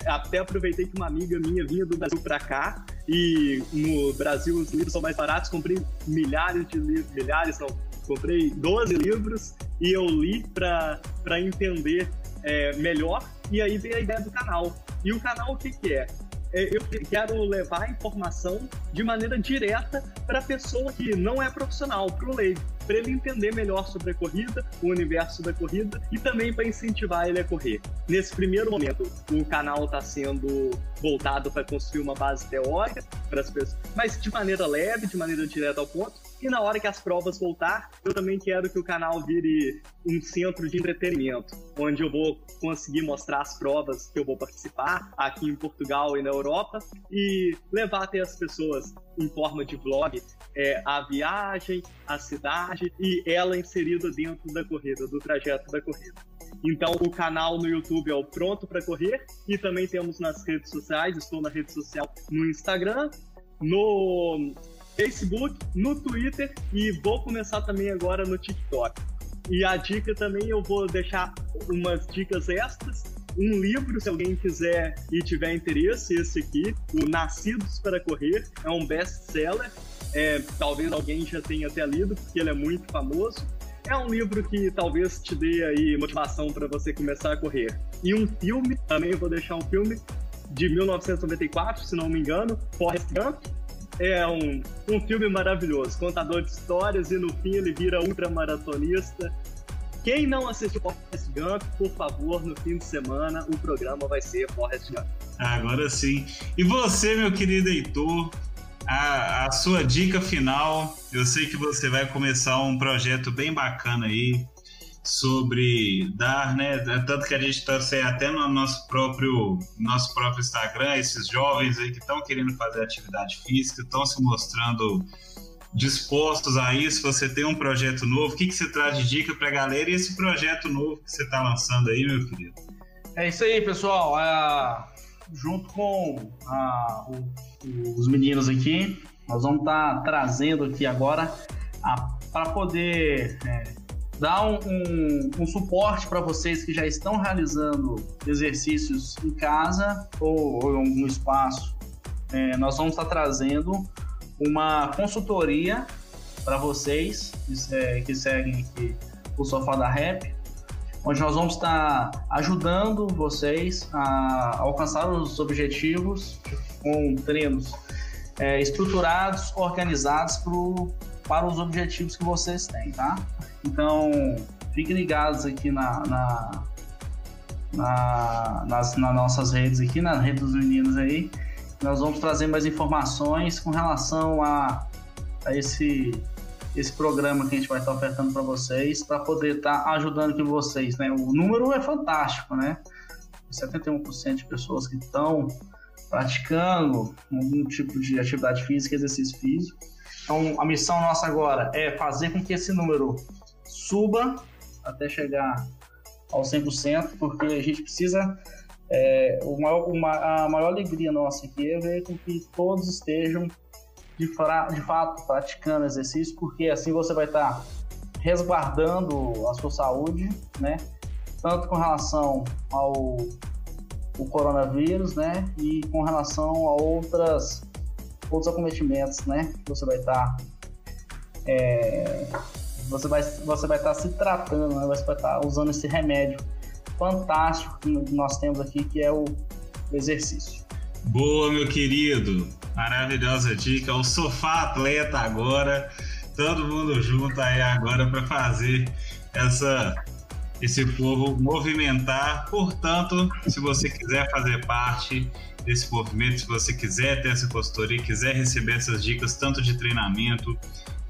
C: até aproveitei que uma amiga minha vinha do Brasil para cá e no Brasil os livros são mais baratos, comprei milhares de livros, milhares não, comprei 12 livros e eu li para entender é, melhor. E aí veio a ideia do canal. E o canal o que, que é? É eu quero levar a informação de maneira direta para a pessoa que não é profissional, para o leigo, para ele entender melhor sobre a corrida, o universo da corrida e também para incentivar ele a correr. Nesse primeiro momento, o canal está sendo voltado para construir uma base teórica para as pessoas, mas de maneira leve, de maneira direta ao ponto, e na hora que as provas voltar, eu também quero que o canal vire um centro de entretenimento, onde eu vou conseguir mostrar as provas que eu vou participar aqui em Portugal e na Europa e levar até as pessoas em forma de vlog é, a viagem, a cidade e ela inserida dentro da corrida, do trajeto da corrida. Então, o canal no YouTube é o Pronto para Correr e também temos nas redes sociais. Estou na rede social no Instagram, no Facebook, no Twitter e vou começar também agora no TikTok. E a dica também eu vou deixar umas dicas extras. Um livro, se alguém quiser e tiver interesse, esse aqui, o Nascidos para Correr, é um best-seller. É, talvez alguém já tenha até lido, porque ele é muito famoso. É um livro que talvez te dê aí motivação para você começar a correr. E um filme, também vou deixar um filme de 1994, se não me engano, Forrest Gump, é um, um filme maravilhoso, contador de histórias e no fim ele vira ultramaratonista. Quem não assistiu Forrest Gump, por favor, no fim de semana o programa vai ser Forrest Gump.
A: Agora sim. E você, meu querido Heitor, a, a sua dica final. Eu sei que você vai começar um projeto bem bacana aí sobre dar, né? Tanto que a gente trouxe até no nosso próprio, nosso próprio Instagram, esses jovens aí que estão querendo fazer atividade física, estão se mostrando dispostos a isso. Você tem um projeto novo, o que, que você traz de dica para a galera e esse projeto novo que você está lançando aí, meu querido?
B: É isso aí, pessoal. É, junto com a, o, os meninos aqui, nós vamos estar tá trazendo aqui agora para poder é, dar um, um, um suporte para vocês que já estão realizando exercícios em casa ou, ou em algum espaço. É, nós vamos estar trazendo uma consultoria para vocês que, é, que seguem aqui o Sofá da Rap, onde nós vamos estar ajudando vocês a alcançar os objetivos com treinos é, estruturados, organizados pro, para os objetivos que vocês têm, tá? Então, fiquem ligados aqui na, na, na nas, nas nossas redes aqui, na rede dos meninos aí. Nós vamos trazer mais informações com relação a, a esse, esse programa que a gente vai estar ofertando para vocês, para poder estar ajudando aqui vocês, né? O número é fantástico, né? 71% de pessoas que estão praticando algum tipo de atividade física, exercício físico. Então, a missão nossa agora é fazer com que esse número suba até chegar ao 100%, porque a gente precisa. É, maior, uma, a maior alegria nossa aqui é ver com que todos estejam de, fra, de fato praticando exercício, porque assim você vai estar resguardando a sua saúde, né? Tanto com relação ao o coronavírus, né? E com relação a outras outros acometimentos, né? Você vai estar tá, é, você vai você vai estar tá se tratando, né? Você vai estar tá usando esse remédio fantástico que nós temos aqui, que é o exercício.
A: Boa, meu querido. Maravilhosa dica. O sofá atleta agora. Todo mundo junto aí agora para fazer essa esse povo movimentar. Portanto, se você quiser fazer parte desse movimento, se você quiser ter essa consultoria, quiser receber essas dicas tanto de treinamento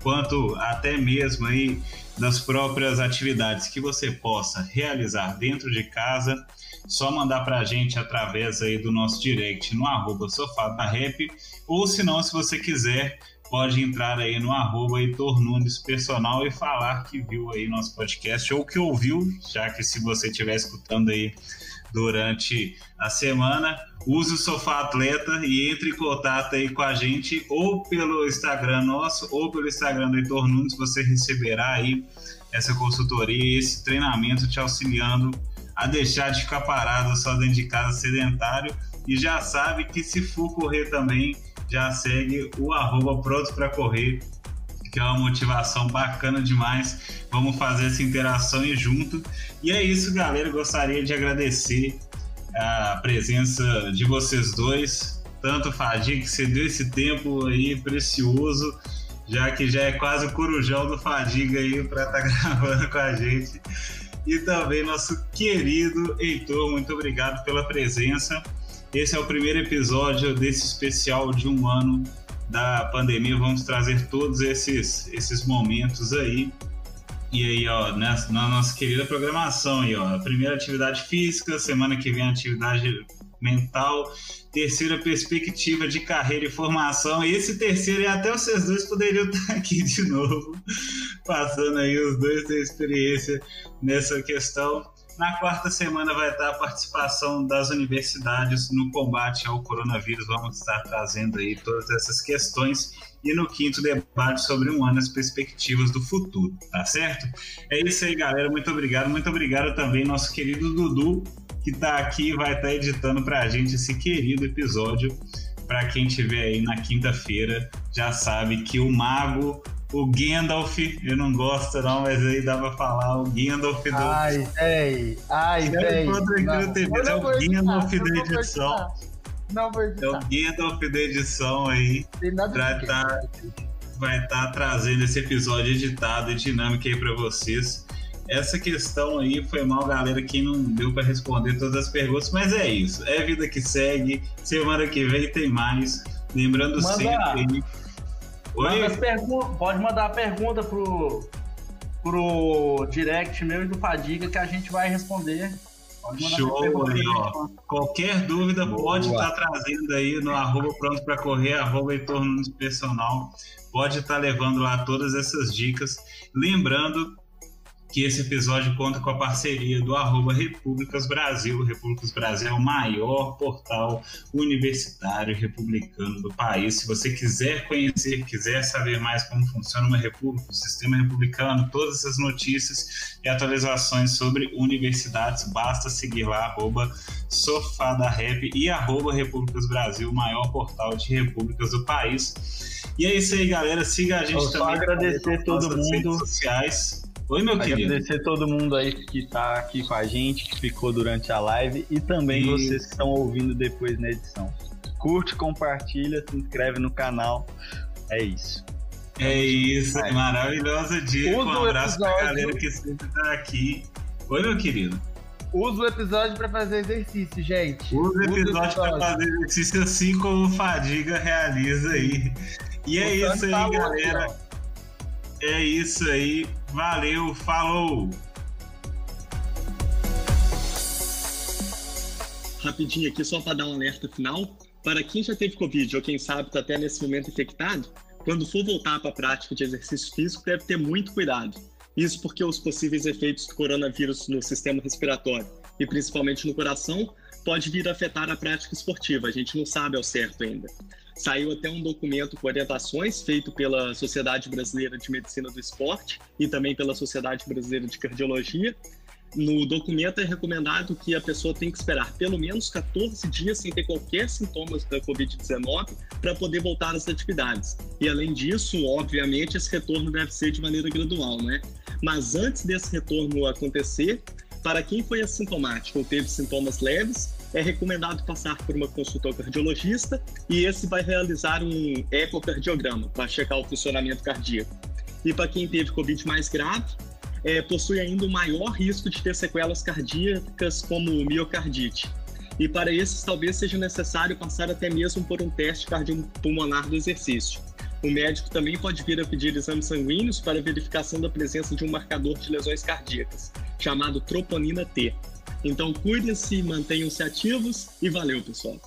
A: quanto até mesmo aí das próprias atividades que você possa realizar dentro de casa, só mandar para a gente através aí do nosso direct no arroba sofá da rap, ou se não, se você quiser pode entrar aí no arroba Heitor Nunes Personal e falar que viu aí nosso podcast ou que ouviu, já que se você estiver escutando aí durante a semana, use o Sofá Atleta e entre em contato aí com a gente ou pelo Instagram nosso ou pelo Instagram do Heitor Nunes, você receberá aí essa consultoria, esse treinamento te auxiliando a deixar de ficar parado só dentro de casa sedentário. E já sabe que se for correr também já segue o arroba pronto para correr, que é uma motivação bacana demais. Vamos fazer essa interação e junto. E é isso, galera. Gostaria de agradecer a presença de vocês dois, tanto Fadiga, que você deu esse tempo aí precioso, já que já é quase o corujão do Fadiga aí para estar tá [laughs] gravando com a gente. E também nosso querido Heitor, muito obrigado pela presença. Esse é o primeiro episódio desse especial de um ano da pandemia. Vamos trazer todos esses, esses momentos aí. E aí, ó, nessa, na nossa querida programação aí, ó, primeira atividade física, semana que vem atividade mental, terceira perspectiva de carreira e formação. Esse terceiro, e até vocês dois poderiam [laughs] estar aqui de novo, passando aí os dois da experiência nessa questão. Na quarta semana vai estar a participação das universidades no combate ao coronavírus. Vamos estar trazendo aí todas essas questões. E no quinto debate sobre um ano as perspectivas do futuro, tá certo? É isso aí, galera. Muito obrigado. Muito obrigado também, nosso querido Dudu, que está aqui e vai estar editando para a gente esse querido episódio. Para quem estiver aí na quinta-feira, já sabe que o Mago o Gandalf, eu não gosto não, mas aí dá pra falar, o Gandalf do...
E: Ai, véi, ai, véi. É o
A: Gandalf da edição. Não vou editar. É o Gandalf da edição aí. Tem nada pra tá, vai estar tá trazendo esse episódio editado e dinâmico aí pra vocês. Essa questão aí foi mal, galera, que não deu para responder todas as perguntas, mas é isso. É vida que segue. Semana que vem tem mais. Lembrando Manda. sempre
B: pode mandar a pergunta pro, pro direct meu e do Fadiga que a gente vai responder.
A: Show aí, ó. Qualquer dúvida Boa. pode estar tá trazendo aí no arroba pronto para correr, arroba Heitor Nunes Personal. Pode estar tá levando lá todas essas dicas. Lembrando que esse episódio conta com a parceria do arroba Repúblicas Brasil. Repúblicas Brasil é o maior portal universitário republicano do país. Se você quiser conhecer, quiser saber mais como funciona uma república, o sistema republicano, todas essas notícias e atualizações sobre universidades, basta seguir lá, arroba Sofá da e arroba Repúblicas Brasil, o maior portal de repúblicas do país. E é isso aí, galera. Siga a gente Eu também.
B: Só agradecer todo mundo. Redes
A: sociais. Oi, meu querido.
D: Agradecer todo mundo aí que está aqui com a gente, que ficou durante a live e também Isso. vocês que estão ouvindo depois na edição. Curte, compartilha, se inscreve no canal. É isso.
A: É isso, é maravilhosa dica. Um abraço episódio. pra galera que sempre tá aqui. Oi, meu querido.
E: Usa o episódio para fazer exercício, gente.
A: Usa o episódio para fazer exercício assim como o Fadiga realiza aí. E é isso aí, galera. É isso aí. Valeu, falou!
C: Rapidinho aqui, só para dar um alerta final. Para quem já teve Covid ou quem sabe está até nesse momento infectado, quando for voltar para a prática de exercício físico, deve ter muito cuidado. Isso porque os possíveis efeitos do coronavírus no sistema respiratório e principalmente no coração pode vir a afetar a prática esportiva. A gente não sabe ao certo ainda. Saiu até um documento com orientações feito pela Sociedade Brasileira de Medicina do Esporte e também pela Sociedade Brasileira de Cardiologia, no documento é recomendado que a pessoa tem que esperar pelo menos 14 dias sem ter qualquer sintomas da Covid-19 para poder voltar às atividades. E além disso, obviamente, esse retorno deve ser de maneira gradual, né? Mas antes desse retorno acontecer, para quem foi assintomático ou teve sintomas leves, é recomendado passar por uma consulta ao cardiologista e esse vai realizar um ecocardiograma para checar o funcionamento cardíaco. E para quem teve Covid mais grave, é, possui ainda o maior risco de ter sequelas cardíacas, como miocardite. E para esses, talvez seja necessário passar até mesmo por um teste cardiopulmonar do exercício. O médico também pode vir a pedir exames sanguíneos para verificação da presença de um marcador de lesões cardíacas, chamado troponina T. Então, cuidem-se, mantenham-se ativos e valeu, pessoal!